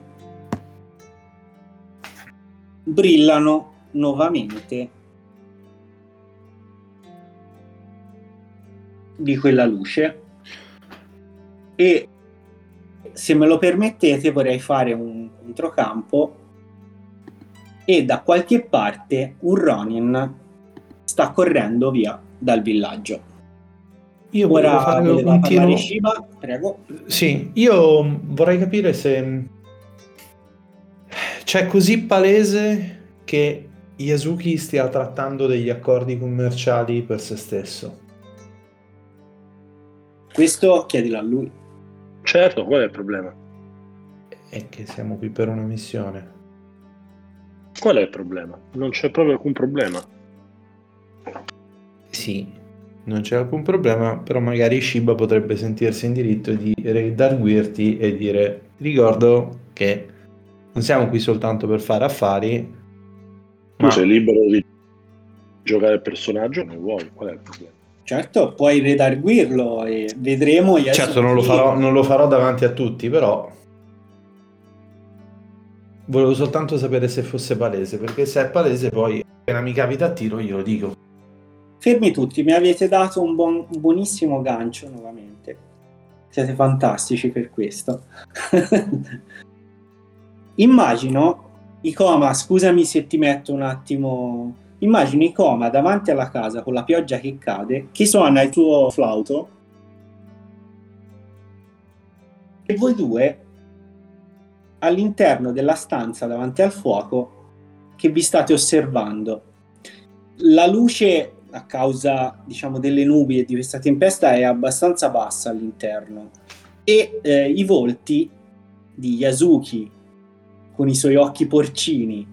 brillano nuovamente di quella luce e se me lo permettete vorrei fare un controcampo e da qualche parte un Ronin sta correndo via dal villaggio. Io Ora fare un tiro... Shiba, prego. Sì, io vorrei capire se c'è così palese che Yasuki stia trattando degli accordi commerciali per se stesso. Questo chiedilo a lui. Certo, qual è il problema? È che siamo qui per una missione. Qual è il problema? Non c'è proprio alcun problema. Sì, non c'è alcun problema, però magari Shiba potrebbe sentirsi in diritto di redarguirti e dire ricordo che non siamo qui soltanto per fare affari. Tu ma... sei libero di giocare il personaggio come vuoi, qual è il problema? Certo, puoi redarguirlo e vedremo. Certo, non lo, farò, non lo farò davanti a tutti, però Volevo soltanto sapere se fosse palese, perché se è palese poi appena mi capita a tiro glielo dico. Fermi tutti, mi avete dato un, buon, un buonissimo gancio nuovamente. Siete fantastici per questo. *laughs* Immagino Icoma, scusami se ti metto un attimo. Immagino Icoma davanti alla casa con la pioggia che cade, che suona il suo flauto. E voi due all'interno della stanza davanti al fuoco che vi state osservando. La luce a causa diciamo delle nubi e di questa tempesta è abbastanza bassa all'interno e eh, i volti di Yasuki con i suoi occhi porcini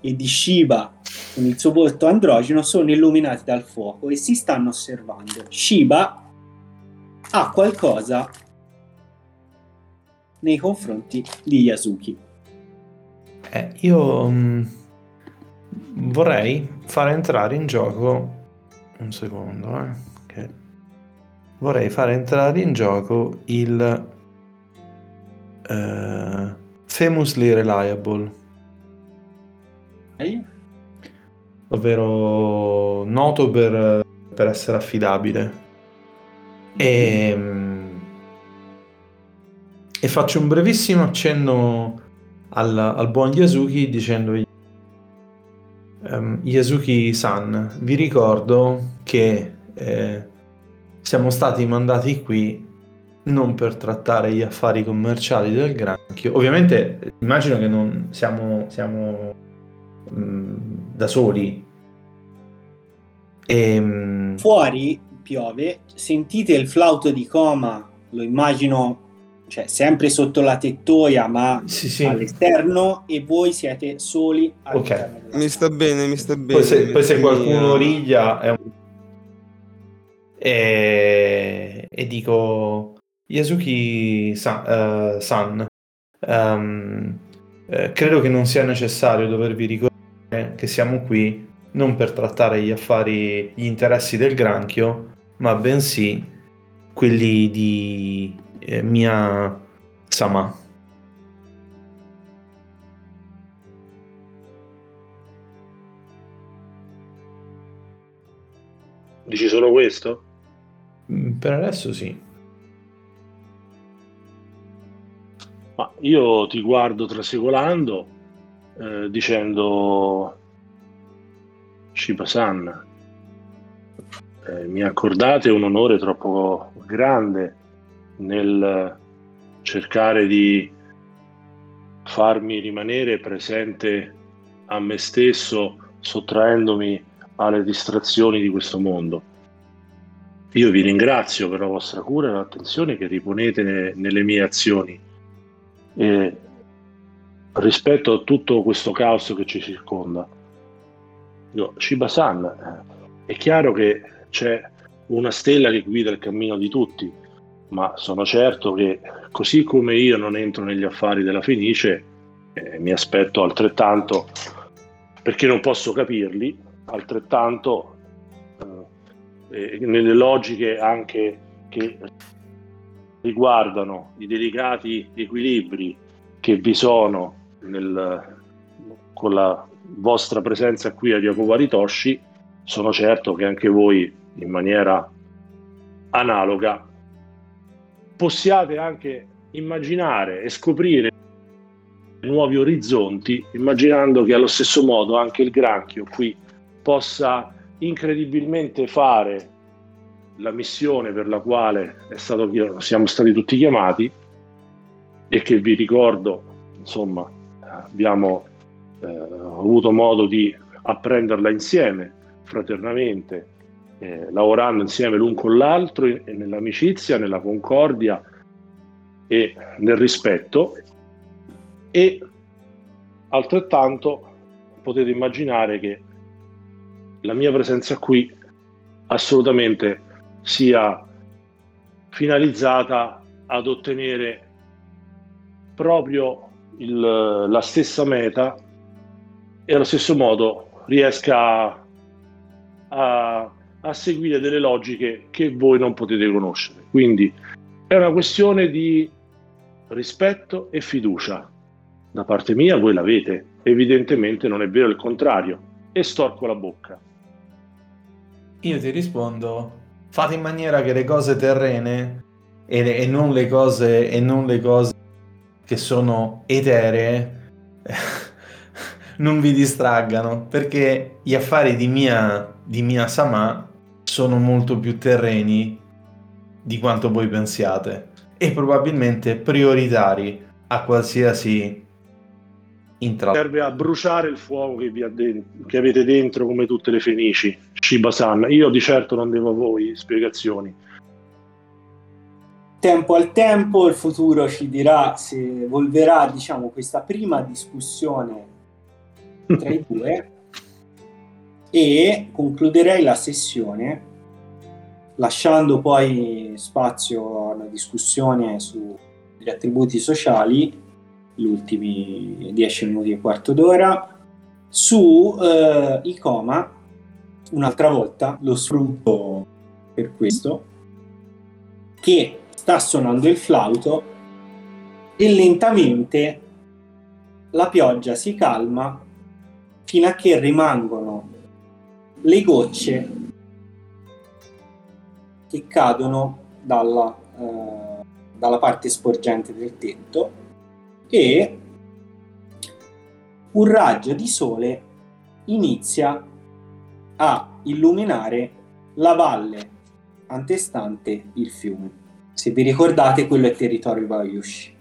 e di Shiba con il suo volto androgeno sono illuminati dal fuoco e si stanno osservando. Shiba ha qualcosa nei confronti di Yasuki. Eh, io mh, mm, vorrei fare entrare in gioco un secondo, eh, che vorrei fare entrare in gioco il uh, famously reliable. Okay. Ovvero noto per, per essere affidabile. E, ehm, e faccio un brevissimo accenno al, al buon Yasuki dicendogli um, Yasuki-san, vi ricordo che eh, siamo stati mandati qui non per trattare gli affari commerciali del granchio. Ovviamente immagino che non siamo, siamo mh, mm, da soli. E, ehm, Fuori piove, sentite il flauto di coma, lo immagino cioè, sempre sotto la tettoia, ma sì, sì. all'esterno, e voi siete soli. Ok, mi sta bene, mi sta bene. Poi se, poi se qualcuno riglia è un... e... e dico Yasuki San, uh, San um, eh, credo che non sia necessario dovervi ricordare che siamo qui non per trattare gli affari, gli interessi del granchio, ma bensì quelli di eh, mia Sama. Dici solo questo? Mm, per adesso sì. Ma io ti guardo trasecolando eh, dicendo Shiba-san, eh, mi accordate un onore troppo grande nel cercare di farmi rimanere presente a me stesso sottraendomi alle distrazioni di questo mondo. Io vi ringrazio per la vostra cura e l'attenzione che riponete ne, nelle mie azioni e rispetto a tutto questo caos che ci circonda. Io, Shiba-san, eh, è chiaro che c'è una stella che guida il cammino di tutti, ma sono certo che così come io non entro negli affari della Fenice, eh, mi aspetto altrettanto, perché non posso capirli, altrettanto eh, nelle logiche anche che riguardano i delicati equilibri che vi sono nel, con la vostra presenza qui a Yakuba Ritoshi, sono certo che anche voi in maniera analoga possiate anche immaginare e scoprire nuovi orizzonti, immaginando che allo stesso modo anche il granchio qui possa incredibilmente fare la missione per la quale stato, siamo stati tutti chiamati e che vi ricordo, insomma, abbiamo eh, avuto modo di apprenderla insieme, fraternamente, eh, lavorando insieme l'un con l'altro nell'amicizia, nella concordia e nel rispetto. E altrettanto potete immaginare che la mia presenza qui assolutamente sia finalizzata ad ottenere proprio il, la stessa meta e allo stesso modo riesca a, a seguire delle logiche che voi non potete conoscere. Quindi è una questione di rispetto e fiducia. Da parte mia voi l'avete, evidentemente non è vero il contrario, e storco la bocca. Io ti rispondo, fate in maniera che le cose terrene e, e, non, le cose, e non le cose che sono eteree *laughs* non vi distraggano, perché gli affari di mia, di mia Sama sono molto più terreni di quanto voi pensiate e probabilmente prioritari a qualsiasi intra. Serve a bruciare il fuoco che, vi de- che avete dentro come tutte le fenici, Shiba-san. Io di certo non devo a voi spiegazioni. Tempo al tempo il futuro ci dirà se evolverà diciamo, questa prima discussione tra i due *laughs* e concluderei la sessione lasciando poi spazio a una discussione sugli attributi sociali, gli ultimi 10 minuti e quarto d'ora, su eh, i un'altra volta lo sfrutto per questo, che sta suonando il flauto e lentamente la pioggia si calma fino a che rimangono le gocce che cadono dalla, eh, dalla parte sporgente del tetto e un raggio di sole inizia a illuminare la valle antestante il fiume. Se vi ricordate, quello è territorio Bayushi.